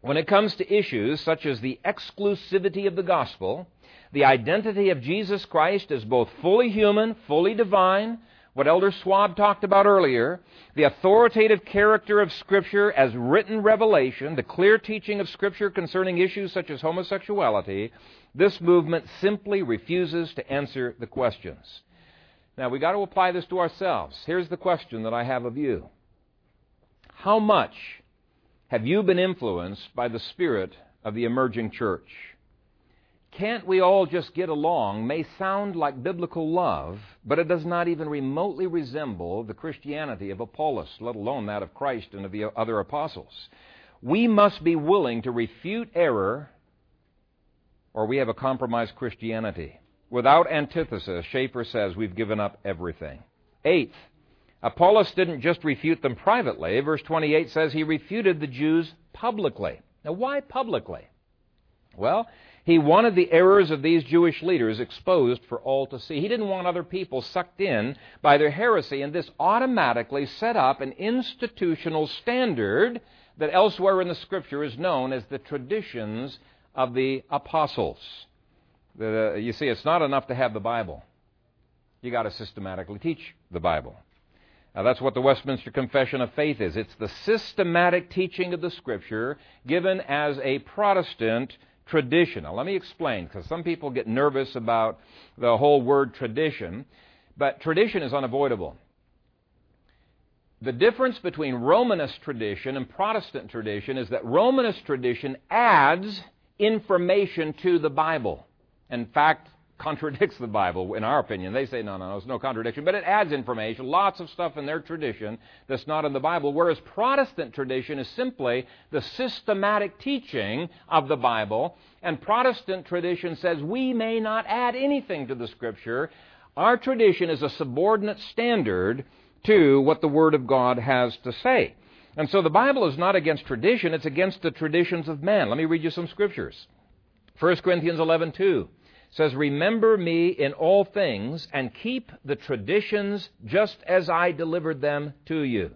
When it comes to issues such as the exclusivity of the gospel, the identity of Jesus Christ as both fully human, fully divine, what Elder Schwab talked about earlier, the authoritative character of Scripture as written revelation, the clear teaching of Scripture concerning issues such as homosexuality, this movement simply refuses to answer the questions. Now, we've got to apply this to ourselves. Here's the question that I have of you How much have you been influenced by the spirit of the emerging church? Can't we all just get along may sound like biblical love, but it does not even remotely resemble the Christianity of Apollos, let alone that of Christ and of the other apostles. We must be willing to refute error, or we have a compromised Christianity. Without antithesis, Schaeffer says we've given up everything. Eighth, Apollos didn't just refute them privately. Verse 28 says he refuted the Jews publicly. Now, why publicly? Well, he wanted the errors of these Jewish leaders exposed for all to see. He didn't want other people sucked in by their heresy, and this automatically set up an institutional standard that elsewhere in the Scripture is known as the traditions of the apostles. The, you see, it's not enough to have the Bible. You've got to systematically teach the Bible. Now, that's what the Westminster Confession of Faith is. It's the systematic teaching of the Scripture given as a Protestant tradition. Now, let me explain, because some people get nervous about the whole word tradition, but tradition is unavoidable. The difference between Romanist tradition and Protestant tradition is that Romanist tradition adds information to the Bible in fact, contradicts the Bible, in our opinion. They say, no, no, no, there's no contradiction. But it adds information, lots of stuff in their tradition that's not in the Bible, whereas Protestant tradition is simply the systematic teaching of the Bible, and Protestant tradition says we may not add anything to the Scripture. Our tradition is a subordinate standard to what the Word of God has to say. And so the Bible is not against tradition, it's against the traditions of man. Let me read you some scriptures. 1 Corinthians 11:2 says, Remember me in all things and keep the traditions just as I delivered them to you.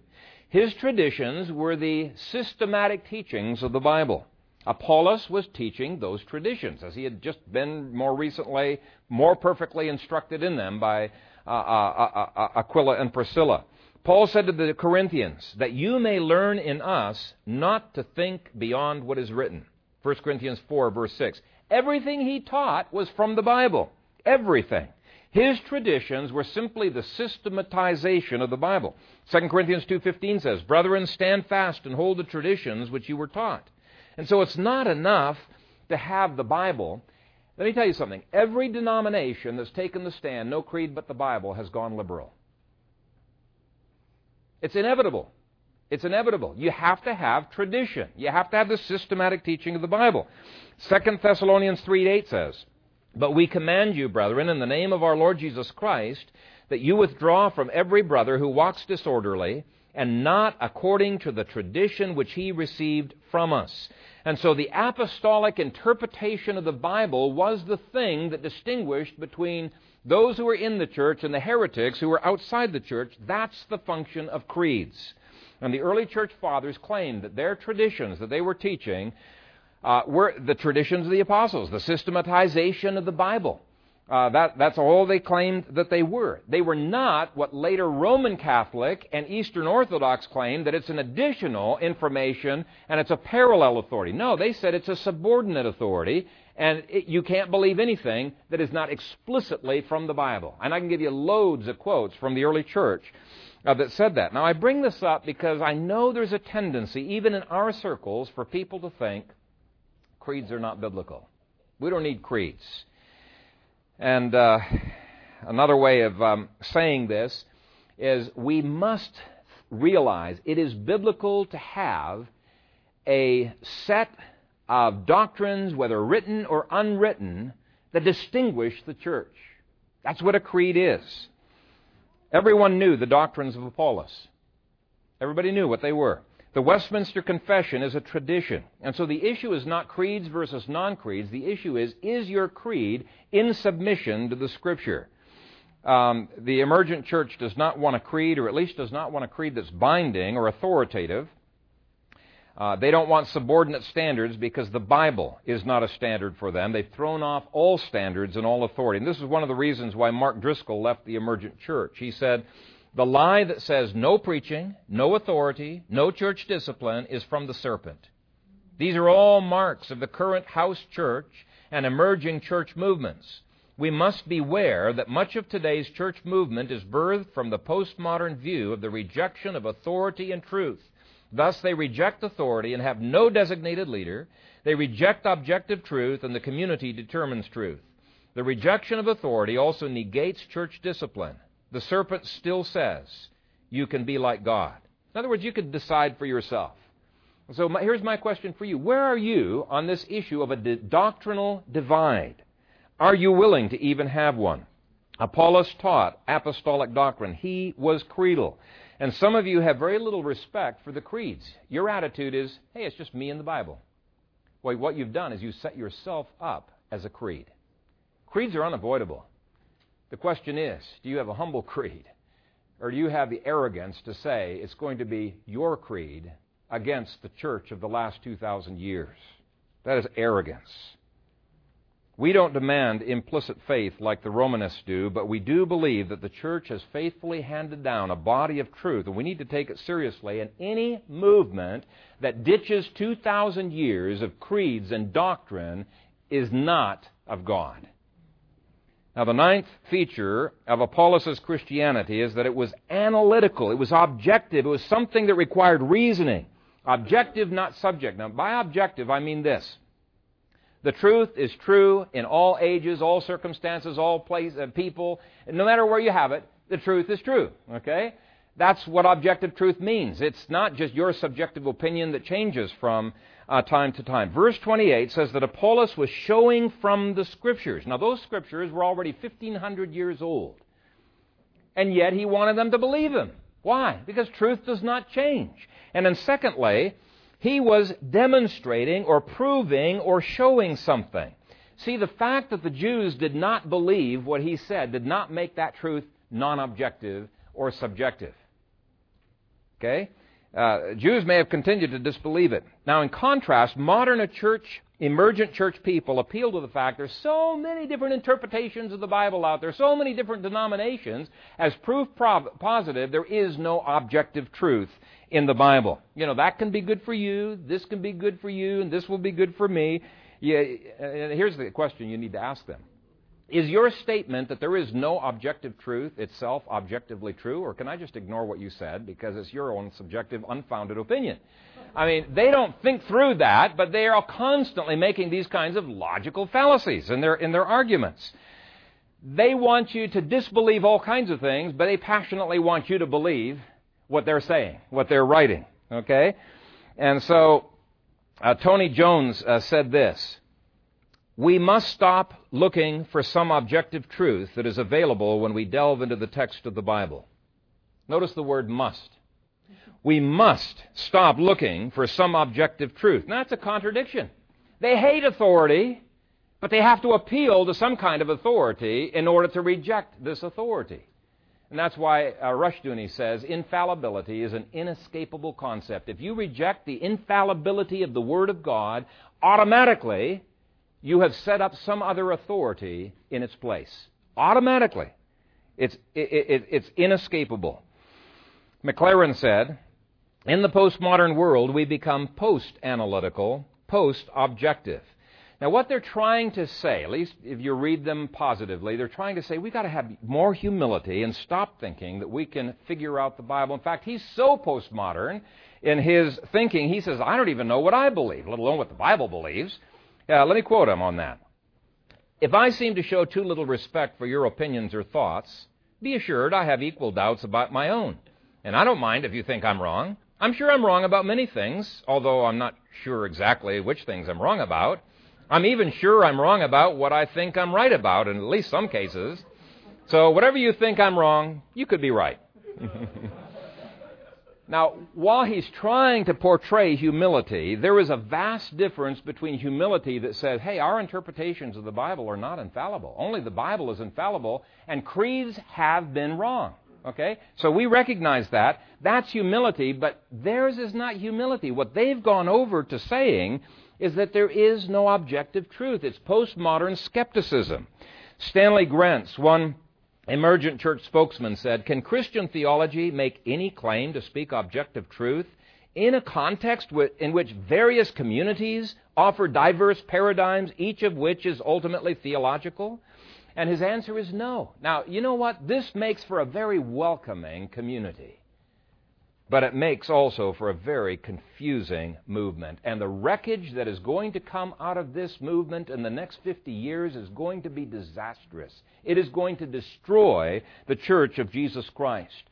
His traditions were the systematic teachings of the Bible. Apollos was teaching those traditions, as he had just been more recently, more perfectly instructed in them by uh, uh, uh, uh Aquila and Priscilla. Paul said to the Corinthians, that you may learn in us not to think beyond what is written. 1 Corinthians 4, verse 6. Everything he taught was from the Bible. Everything. His traditions were simply the systematization of the Bible. 2 Corinthians 2:15 says, "Brethren, stand fast and hold the traditions which you were taught." And so it's not enough to have the Bible. Let me tell you something. Every denomination that's taken the stand, no creed but the Bible, has gone liberal. It's inevitable. It's inevitable. You have to have tradition. You have to have the systematic teaching of the Bible. 2 Thessalonians 3 8 says, But we command you, brethren, in the name of our Lord Jesus Christ, that you withdraw from every brother who walks disorderly, and not according to the tradition which he received from us. And so the apostolic interpretation of the Bible was the thing that distinguished between those who were in the church and the heretics who were outside the church. That's the function of creeds. And the early church fathers claimed that their traditions that they were teaching uh, were the traditions of the apostles, the systematization of the Bible. Uh, that, that's all they claimed that they were. They were not what later Roman Catholic and Eastern Orthodox claimed that it's an additional information and it's a parallel authority. No, they said it's a subordinate authority and it, you can't believe anything that is not explicitly from the Bible. And I can give you loads of quotes from the early church uh, that said that. Now, I bring this up because I know there's a tendency, even in our circles, for people to think creeds are not biblical. We don't need creeds. And uh, another way of um, saying this is we must realize it is biblical to have a set of doctrines, whether written or unwritten, that distinguish the church. That's what a creed is. Everyone knew the doctrines of Apollos. Everybody knew what they were. The Westminster Confession is a tradition. And so the issue is not creeds versus non creeds. The issue is is your creed in submission to the Scripture? Um, the emergent church does not want a creed, or at least does not want a creed that's binding or authoritative. Uh, they don't want subordinate standards because the Bible is not a standard for them. They've thrown off all standards and all authority. And this is one of the reasons why Mark Driscoll left the emergent church. He said, The lie that says no preaching, no authority, no church discipline is from the serpent. These are all marks of the current house church and emerging church movements. We must beware that much of today's church movement is birthed from the postmodern view of the rejection of authority and truth Thus, they reject authority and have no designated leader. They reject objective truth, and the community determines truth. The rejection of authority also negates church discipline. The serpent still says, You can be like God. In other words, you can decide for yourself. So my, here's my question for you Where are you on this issue of a di- doctrinal divide? Are you willing to even have one? Apollos taught apostolic doctrine. He was creedal. And some of you have very little respect for the creeds. Your attitude is, hey, it's just me and the Bible. Well, what you've done is you set yourself up as a creed. Creeds are unavoidable. The question is, do you have a humble creed? Or do you have the arrogance to say it's going to be your creed against the church of the last 2,000 years? That is arrogance. We don't demand implicit faith like the Romanists do, but we do believe that the church has faithfully handed down a body of truth, and we need to take it seriously. And any movement that ditches 2,000 years of creeds and doctrine is not of God. Now, the ninth feature of Apollos' Christianity is that it was analytical, it was objective, it was something that required reasoning. Objective, not subject. Now, by objective, I mean this. The truth is true in all ages, all circumstances, all places, uh, people. No matter where you have it, the truth is true. Okay? That's what objective truth means. It's not just your subjective opinion that changes from uh, time to time. Verse 28 says that Apollos was showing from the Scriptures. Now, those Scriptures were already 1,500 years old. And yet, he wanted them to believe him. Why? Because truth does not change. And then, secondly, he was demonstrating or proving or showing something. See, the fact that the Jews did not believe what he said did not make that truth non objective or subjective. Okay? Uh, Jews may have continued to disbelieve it. Now, in contrast, modern church, emergent church people appeal to the fact there's so many different interpretations of the Bible out there, so many different denominations. As proof positive, there is no objective truth in the Bible. You know, that can be good for you, this can be good for you, and this will be good for me. Yeah, and here's the question you need to ask them. Is your statement that there is no objective truth itself objectively true, or can I just ignore what you said because it's your own subjective, unfounded opinion? I mean, they don't think through that, but they are constantly making these kinds of logical fallacies in their, in their arguments. They want you to disbelieve all kinds of things, but they passionately want you to believe what they're saying, what they're writing. Okay? And so, uh, Tony Jones uh, said this We must stop looking for some objective truth that is available when we delve into the text of the Bible. Notice the word must. We must stop looking for some objective truth. Now, that's a contradiction. They hate authority, but they have to appeal to some kind of authority in order to reject this authority. And that's why uh, Rushdoony says infallibility is an inescapable concept. If you reject the infallibility of the Word of God, automatically you have set up some other authority in its place. Automatically. It's, it, it, it's inescapable. McLaren said, In the postmodern world, we become post analytical, post objective. Now, what they're trying to say, at least if you read them positively, they're trying to say we've got to have more humility and stop thinking that we can figure out the Bible. In fact, he's so postmodern in his thinking, he says, I don't even know what I believe, let alone what the Bible believes. Uh, let me quote him on that. If I seem to show too little respect for your opinions or thoughts, be assured I have equal doubts about my own. And I don't mind if you think I'm wrong. I'm sure I'm wrong about many things, although I'm not sure exactly which things I'm wrong about. I'm even sure I'm wrong about what I think I'm right about in at least some cases. So, whatever you think I'm wrong, you could be right. now, while he's trying to portray humility, there is a vast difference between humility that says, hey, our interpretations of the Bible are not infallible. Only the Bible is infallible, and creeds have been wrong. Okay? So we recognize that. That's humility, but theirs is not humility. What they've gone over to saying is that there is no objective truth. It's postmodern skepticism. Stanley Grenz, one emergent church spokesman, said Can Christian theology make any claim to speak objective truth in a context in which various communities offer diverse paradigms, each of which is ultimately theological? And his answer is no. Now, you know what? This makes for a very welcoming community. But it makes also for a very confusing movement. And the wreckage that is going to come out of this movement in the next 50 years is going to be disastrous. It is going to destroy the church of Jesus Christ.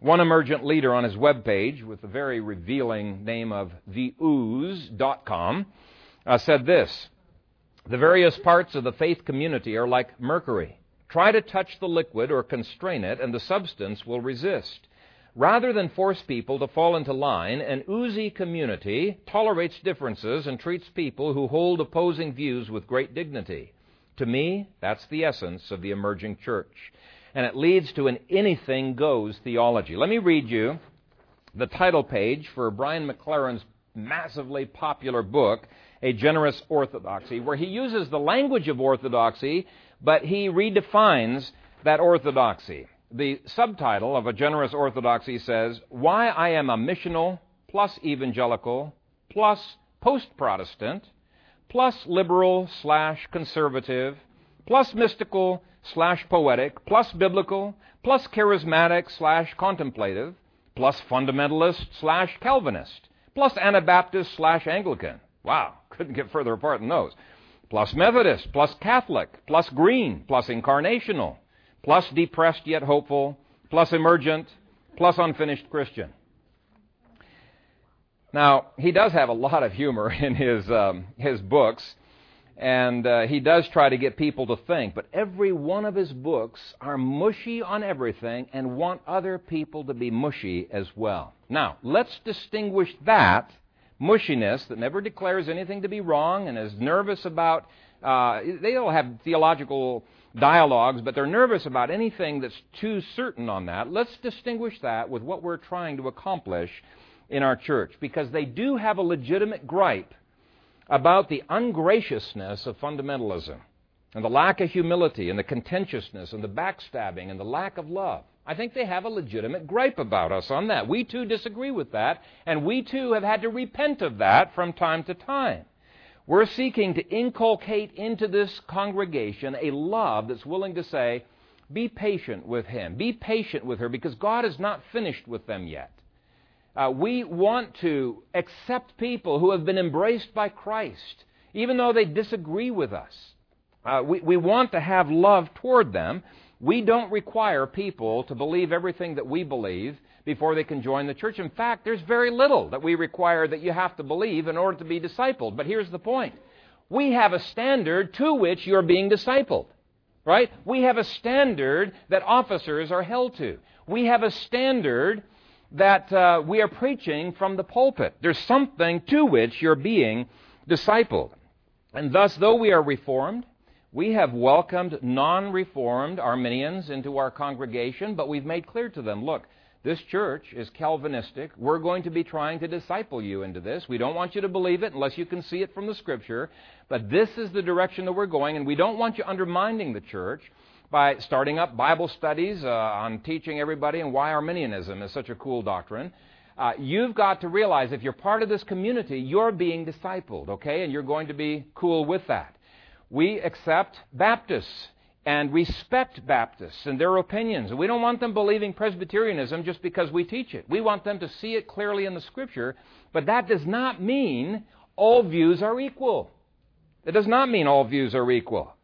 One emergent leader on his webpage, with the very revealing name of theooze.com, uh, said this The various parts of the faith community are like mercury. Try to touch the liquid or constrain it, and the substance will resist. Rather than force people to fall into line, an oozy community tolerates differences and treats people who hold opposing views with great dignity. To me, that's the essence of the emerging church and it leads to an anything goes theology. Let me read you the title page for Brian McLaren's massively popular book, A Generous Orthodoxy, where he uses the language of orthodoxy, but he redefines that orthodoxy. The subtitle of A Generous Orthodoxy says, Why I Am a Missional plus Evangelical plus Post Protestant plus Liberal slash Conservative plus Mystical slash poetic, plus biblical, plus charismatic slash contemplative, plus fundamentalist slash Calvinist, plus Anabaptist slash Anglican. Wow, couldn't get further apart than those. Plus Methodist, plus Catholic, plus Green, plus Incarnational, plus Depressed yet Hopeful, plus Emergent, plus Unfinished Christian. Now, he does have a lot of humor in his, um, his books. And uh, he does try to get people to think, but every one of his books are mushy on everything and want other people to be mushy as well. Now, let's distinguish that mushiness that never declares anything to be wrong and is nervous about, uh, they'll have theological dialogues, but they're nervous about anything that's too certain on that. Let's distinguish that with what we're trying to accomplish in our church because they do have a legitimate gripe about the ungraciousness of fundamentalism and the lack of humility and the contentiousness and the backstabbing and the lack of love. I think they have a legitimate gripe about us on that. We too disagree with that, and we too have had to repent of that from time to time. We're seeking to inculcate into this congregation a love that's willing to say, be patient with him, be patient with her, because God is not finished with them yet. Uh, we want to accept people who have been embraced by Christ, even though they disagree with us. Uh, we, we want to have love toward them. We don't require people to believe everything that we believe before they can join the church. In fact, there's very little that we require that you have to believe in order to be discipled. But here's the point we have a standard to which you're being discipled. Right? We have a standard that officers are held to. We have a standard that uh, we are preaching from the pulpit. There's something to which you're being discipled. And thus, though we are reformed, we have welcomed non reformed Arminians into our congregation, but we've made clear to them look, this church is Calvinistic. We're going to be trying to disciple you into this. We don't want you to believe it unless you can see it from the Scripture, but this is the direction that we're going, and we don't want you undermining the church by starting up Bible studies uh, on teaching everybody and why Arminianism is such a cool doctrine. Uh, you've got to realize if you're part of this community, you're being discipled, okay? And you're going to be cool with that. We accept Baptists and respect Baptists and their opinions. We don't want them believing Presbyterianism just because we teach it. We want them to see it clearly in the Scripture, but that does not mean all views are equal. It does not mean all views are equal.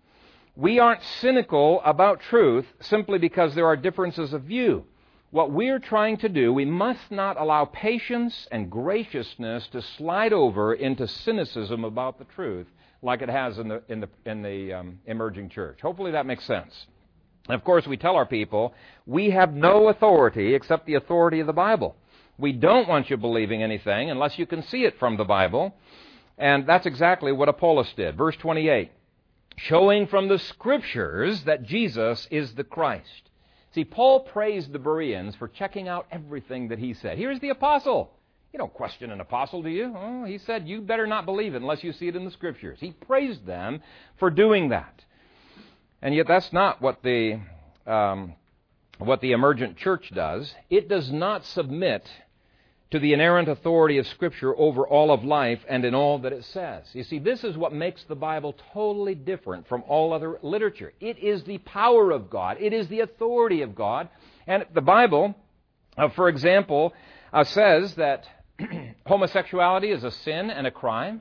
We aren't cynical about truth simply because there are differences of view. What we're trying to do, we must not allow patience and graciousness to slide over into cynicism about the truth like it has in the, in the, in the um, emerging church. Hopefully that makes sense. And of course, we tell our people we have no authority except the authority of the Bible. We don't want you believing anything unless you can see it from the Bible. And that's exactly what Apollos did. Verse 28 showing from the scriptures that Jesus is the Christ. See, Paul praised the Bereans for checking out everything that he said. Here's the apostle. You don't question an apostle, do you? Oh, he said, You better not believe it unless you see it in the scriptures. He praised them for doing that. And yet, that's not what the, um, what the emergent church does. It does not submit to the inerrant authority of Scripture over all of life and in all that it says. You see, this is what makes the Bible totally different from all other literature. It is the power of God, it is the authority of God. And the Bible, uh, for example, uh, says that homosexuality is a sin and a crime,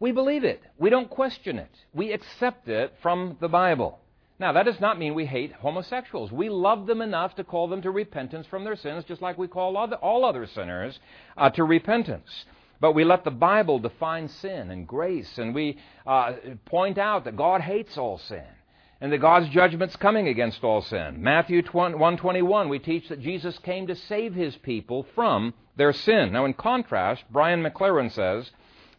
we believe it. We don't question it. We accept it from the Bible. Now, that does not mean we hate homosexuals. We love them enough to call them to repentance from their sins, just like we call other, all other sinners uh, to repentance. But we let the Bible define sin and grace, and we uh, point out that God hates all sin and that God's judgment's coming against all sin. Matthew 121, we teach that Jesus came to save his people from their sin. Now, in contrast, Brian McLaren says,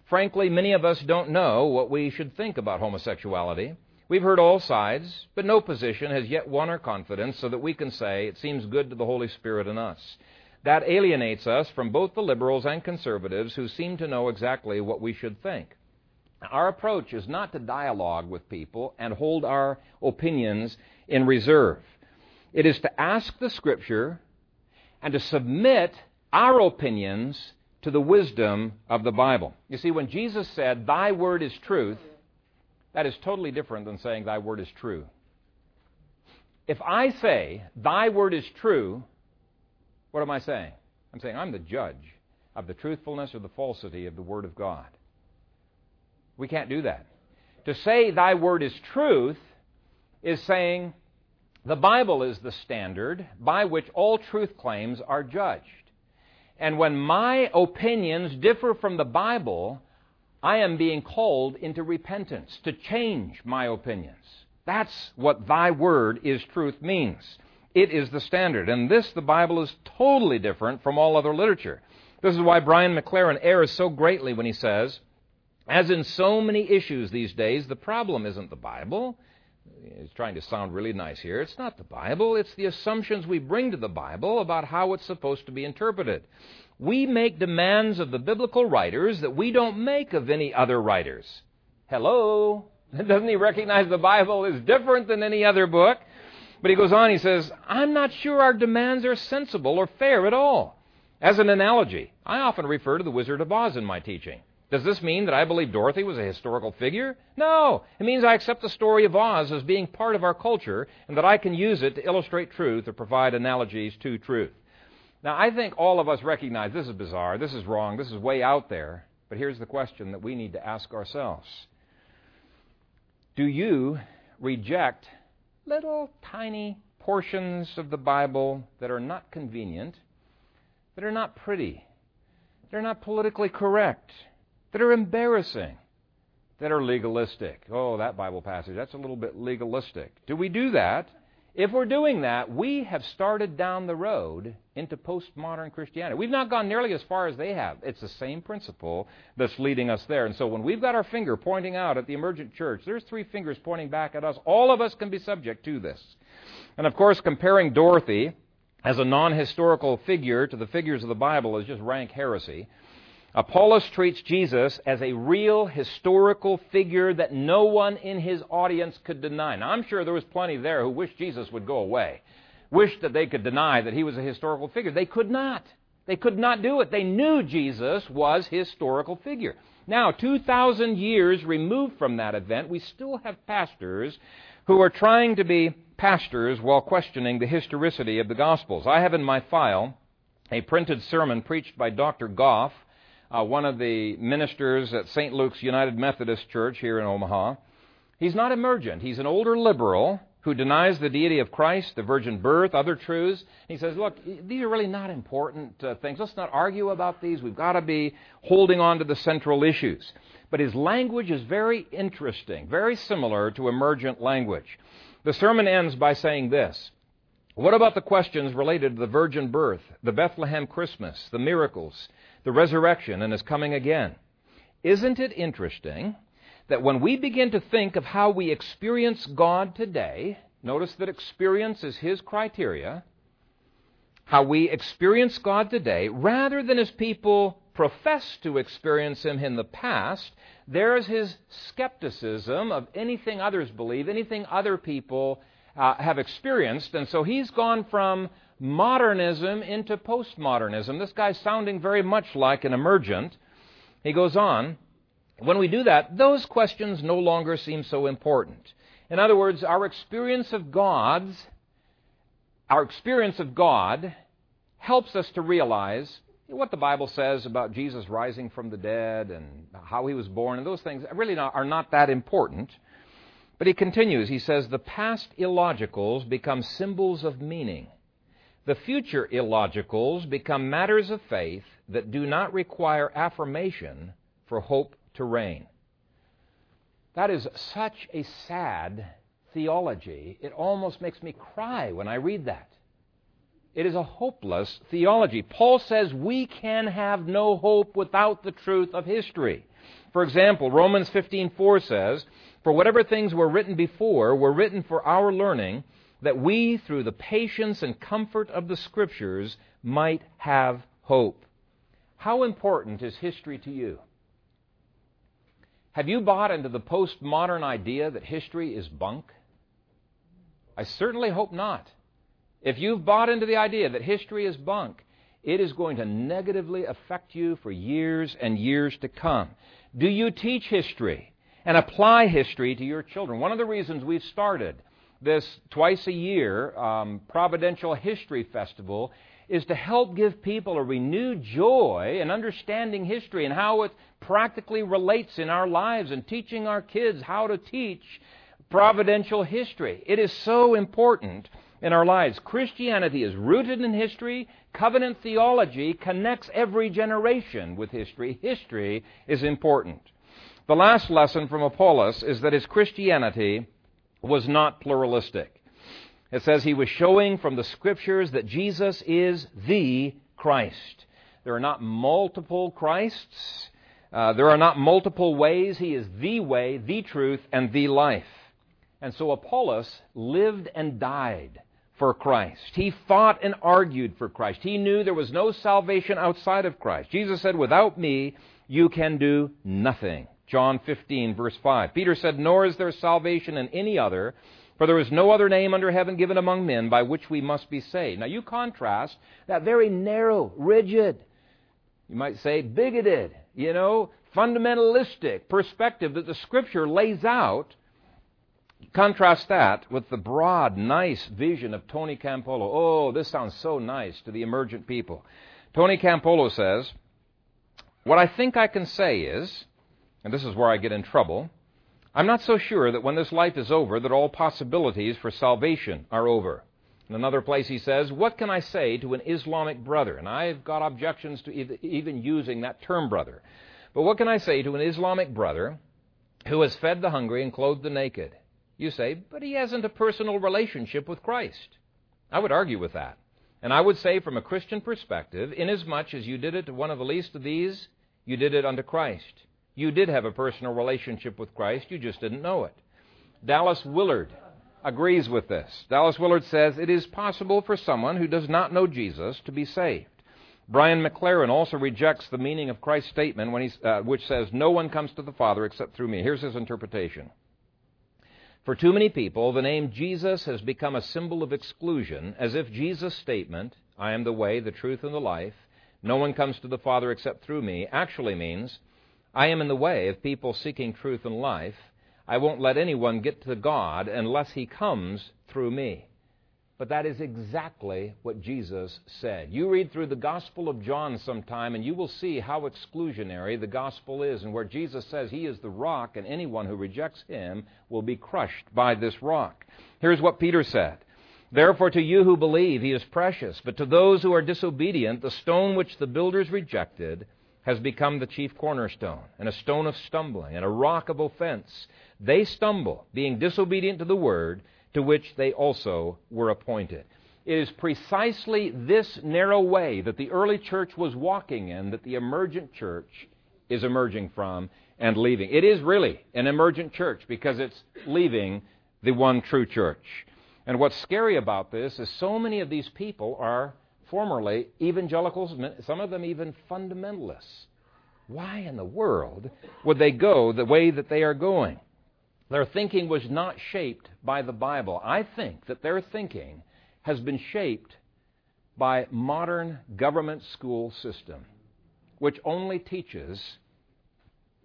frankly, many of us don't know what we should think about homosexuality. We've heard all sides, but no position has yet won our confidence so that we can say it seems good to the Holy Spirit in us. That alienates us from both the liberals and conservatives who seem to know exactly what we should think. Our approach is not to dialogue with people and hold our opinions in reserve. It is to ask the Scripture and to submit our opinions to the wisdom of the Bible. You see, when Jesus said, Thy word is truth, that is totally different than saying, Thy word is true. If I say, Thy word is true, what am I saying? I'm saying I'm the judge of the truthfulness or the falsity of the Word of God. We can't do that. To say thy word is truth is saying the Bible is the standard by which all truth claims are judged. And when my opinions differ from the Bible, I am being called into repentance, to change my opinions. That's what thy word is truth means. It is the standard. And this, the Bible, is totally different from all other literature. This is why Brian McLaren errs so greatly when he says, as in so many issues these days, the problem isn't the Bible. He's trying to sound really nice here. It's not the Bible, it's the assumptions we bring to the Bible about how it's supposed to be interpreted. We make demands of the biblical writers that we don't make of any other writers. Hello? Doesn't he recognize the Bible is different than any other book? But he goes on, he says, I'm not sure our demands are sensible or fair at all. As an analogy, I often refer to the Wizard of Oz in my teaching. Does this mean that I believe Dorothy was a historical figure? No. It means I accept the story of Oz as being part of our culture and that I can use it to illustrate truth or provide analogies to truth. Now, I think all of us recognize this is bizarre, this is wrong, this is way out there. But here's the question that we need to ask ourselves Do you reject little tiny portions of the Bible that are not convenient, that are not pretty, that are not politically correct, that are embarrassing, that are legalistic. Oh, that Bible passage, that's a little bit legalistic. Do we do that? If we're doing that, we have started down the road into postmodern Christianity. We've not gone nearly as far as they have. It's the same principle that's leading us there. And so when we've got our finger pointing out at the emergent church, there's three fingers pointing back at us. All of us can be subject to this. And of course, comparing Dorothy as a non historical figure to the figures of the Bible is just rank heresy. Apollos treats Jesus as a real historical figure that no one in his audience could deny. Now, I'm sure there was plenty there who wished Jesus would go away, wished that they could deny that he was a historical figure. They could not. They could not do it. They knew Jesus was historical figure. Now, 2,000 years removed from that event, we still have pastors who are trying to be pastors while questioning the historicity of the Gospels. I have in my file a printed sermon preached by Dr. Goff uh, one of the ministers at St. Luke's United Methodist Church here in Omaha. He's not emergent. He's an older liberal who denies the deity of Christ, the virgin birth, other truths. He says, look, these are really not important uh, things. Let's not argue about these. We've got to be holding on to the central issues. But his language is very interesting, very similar to emergent language. The sermon ends by saying this What about the questions related to the virgin birth, the Bethlehem Christmas, the miracles, the resurrection and his coming again. Isn't it interesting that when we begin to think of how we experience God today, notice that experience is his criteria, how we experience God today, rather than as people profess to experience him in the past, there's his skepticism of anything others believe, anything other people uh, have experienced. And so he's gone from modernism into postmodernism. This guy's sounding very much like an emergent. He goes on, when we do that, those questions no longer seem so important. In other words, our experience of God's our experience of God helps us to realize what the Bible says about Jesus rising from the dead and how he was born and those things really are not that important. But he continues. He says, The past illogicals become symbols of meaning. The future illogicals become matters of faith that do not require affirmation for hope to reign. That is such a sad theology. It almost makes me cry when I read that. It is a hopeless theology. Paul says we can have no hope without the truth of history. For example, Romans 15:4 says, "For whatever things were written before were written for our learning, that we through the patience and comfort of the scriptures might have hope." How important is history to you? Have you bought into the postmodern idea that history is bunk? I certainly hope not. If you've bought into the idea that history is bunk, it is going to negatively affect you for years and years to come. Do you teach history and apply history to your children? One of the reasons we've started this twice a year um, Providential History Festival is to help give people a renewed joy in understanding history and how it practically relates in our lives and teaching our kids how to teach providential history. It is so important in our lives. Christianity is rooted in history. Covenant theology connects every generation with history. History is important. The last lesson from Apollos is that his Christianity was not pluralistic. It says he was showing from the scriptures that Jesus is the Christ. There are not multiple Christs. Uh, there are not multiple ways. He is the way, the truth, and the life. And so Apollos lived and died for Christ. He fought and argued for Christ. He knew there was no salvation outside of Christ. Jesus said, Without me, you can do nothing. John 15, verse 5. Peter said, Nor is there salvation in any other, for there is no other name under heaven given among men by which we must be saved. Now you contrast that very narrow, rigid, you might say bigoted, you know, fundamentalistic perspective that the Scripture lays out Contrast that with the broad, nice vision of Tony Campolo. Oh, this sounds so nice to the emergent people. Tony Campolo says, What I think I can say is, and this is where I get in trouble, I'm not so sure that when this life is over that all possibilities for salvation are over. In another place he says, What can I say to an Islamic brother? And I've got objections to even using that term brother. But what can I say to an Islamic brother who has fed the hungry and clothed the naked? You say, but he hasn't a personal relationship with Christ. I would argue with that. And I would say, from a Christian perspective, inasmuch as you did it to one of the least of these, you did it unto Christ. You did have a personal relationship with Christ, you just didn't know it. Dallas Willard agrees with this. Dallas Willard says it is possible for someone who does not know Jesus to be saved. Brian McLaren also rejects the meaning of Christ's statement when he, uh, which says, No one comes to the Father except through me. Here's his interpretation. For too many people, the name Jesus has become a symbol of exclusion, as if Jesus' statement, I am the way, the truth, and the life, no one comes to the Father except through me, actually means, I am in the way of people seeking truth and life. I won't let anyone get to God unless he comes through me. But that is exactly what Jesus said. You read through the Gospel of John sometime, and you will see how exclusionary the Gospel is, and where Jesus says he is the rock, and anyone who rejects him will be crushed by this rock. Here's what Peter said Therefore, to you who believe, he is precious, but to those who are disobedient, the stone which the builders rejected has become the chief cornerstone, and a stone of stumbling, and a rock of offense. They stumble, being disobedient to the word to which they also were appointed. It is precisely this narrow way that the early church was walking in that the emergent church is emerging from and leaving. It is really an emergent church because it's leaving the one true church. And what's scary about this is so many of these people are formerly evangelicals, some of them even fundamentalists. Why in the world would they go the way that they are going? Their thinking was not shaped by the Bible. I think that their thinking has been shaped by modern government school system, which only teaches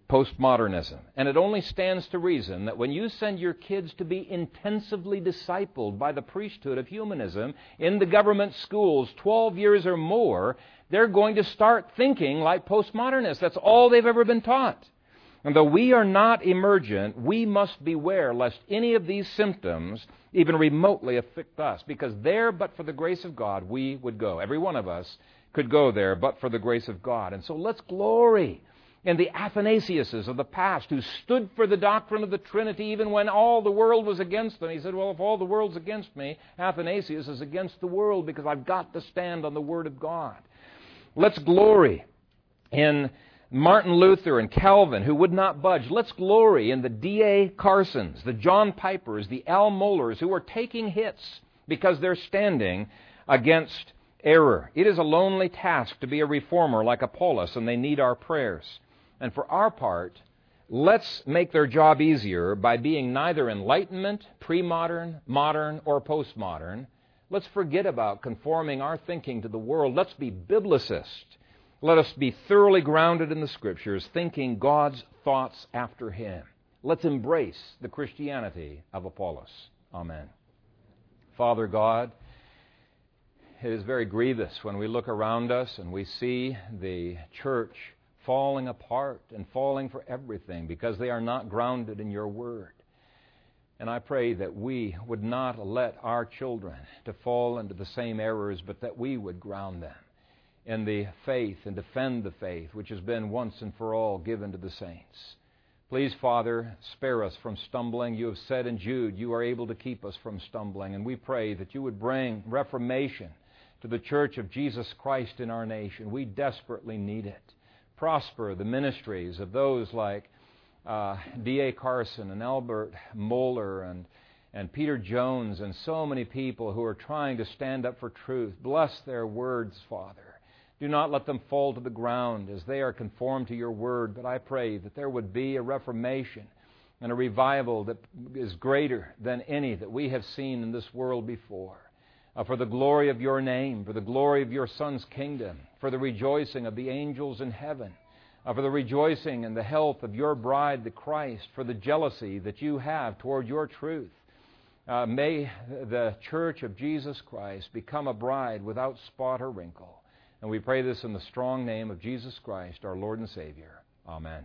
postmodernism. And it only stands to reason that when you send your kids to be intensively discipled by the priesthood of humanism in the government schools 12 years or more, they're going to start thinking like postmodernists. That's all they've ever been taught. And though we are not emergent, we must beware lest any of these symptoms even remotely affect us, because there, but for the grace of God, we would go. Every one of us could go there, but for the grace of God. And so let's glory in the Athanasiuses of the past who stood for the doctrine of the Trinity even when all the world was against them. He said, Well, if all the world's against me, Athanasius is against the world because I've got to stand on the Word of God. Let's glory in Martin Luther and Calvin, who would not budge. Let's glory in the D.A. Carsons, the John Pipers, the Al Mohlers, who are taking hits because they're standing against error. It is a lonely task to be a reformer like Apollos, and they need our prayers. And for our part, let's make their job easier by being neither Enlightenment, pre modern, modern, or postmodern. Let's forget about conforming our thinking to the world. Let's be biblicist. Let us be thoroughly grounded in the Scriptures, thinking God's thoughts after Him. Let's embrace the Christianity of Apollos. Amen. Father God, it is very grievous when we look around us and we see the church falling apart and falling for everything because they are not grounded in your word. And I pray that we would not let our children to fall into the same errors, but that we would ground them in the faith and defend the faith which has been once and for all given to the saints. Please, Father, spare us from stumbling. You have said in Jude, you are able to keep us from stumbling. And we pray that you would bring reformation to the church of Jesus Christ in our nation. We desperately need it prosper the ministries of those like uh, D.A. Carson and Albert Mohler and, and Peter Jones and so many people who are trying to stand up for truth. Bless their words, Father. Do not let them fall to the ground as they are conformed to your word, but I pray that there would be a reformation and a revival that is greater than any that we have seen in this world before uh, for the glory of your name, for the glory of your Son's kingdom, for the rejoicing of the angels in heaven, uh, for the rejoicing and the health of your bride, the Christ, for the jealousy that you have toward your truth. Uh, may the church of Jesus Christ become a bride without spot or wrinkle. And we pray this in the strong name of Jesus Christ, our Lord and Savior. Amen.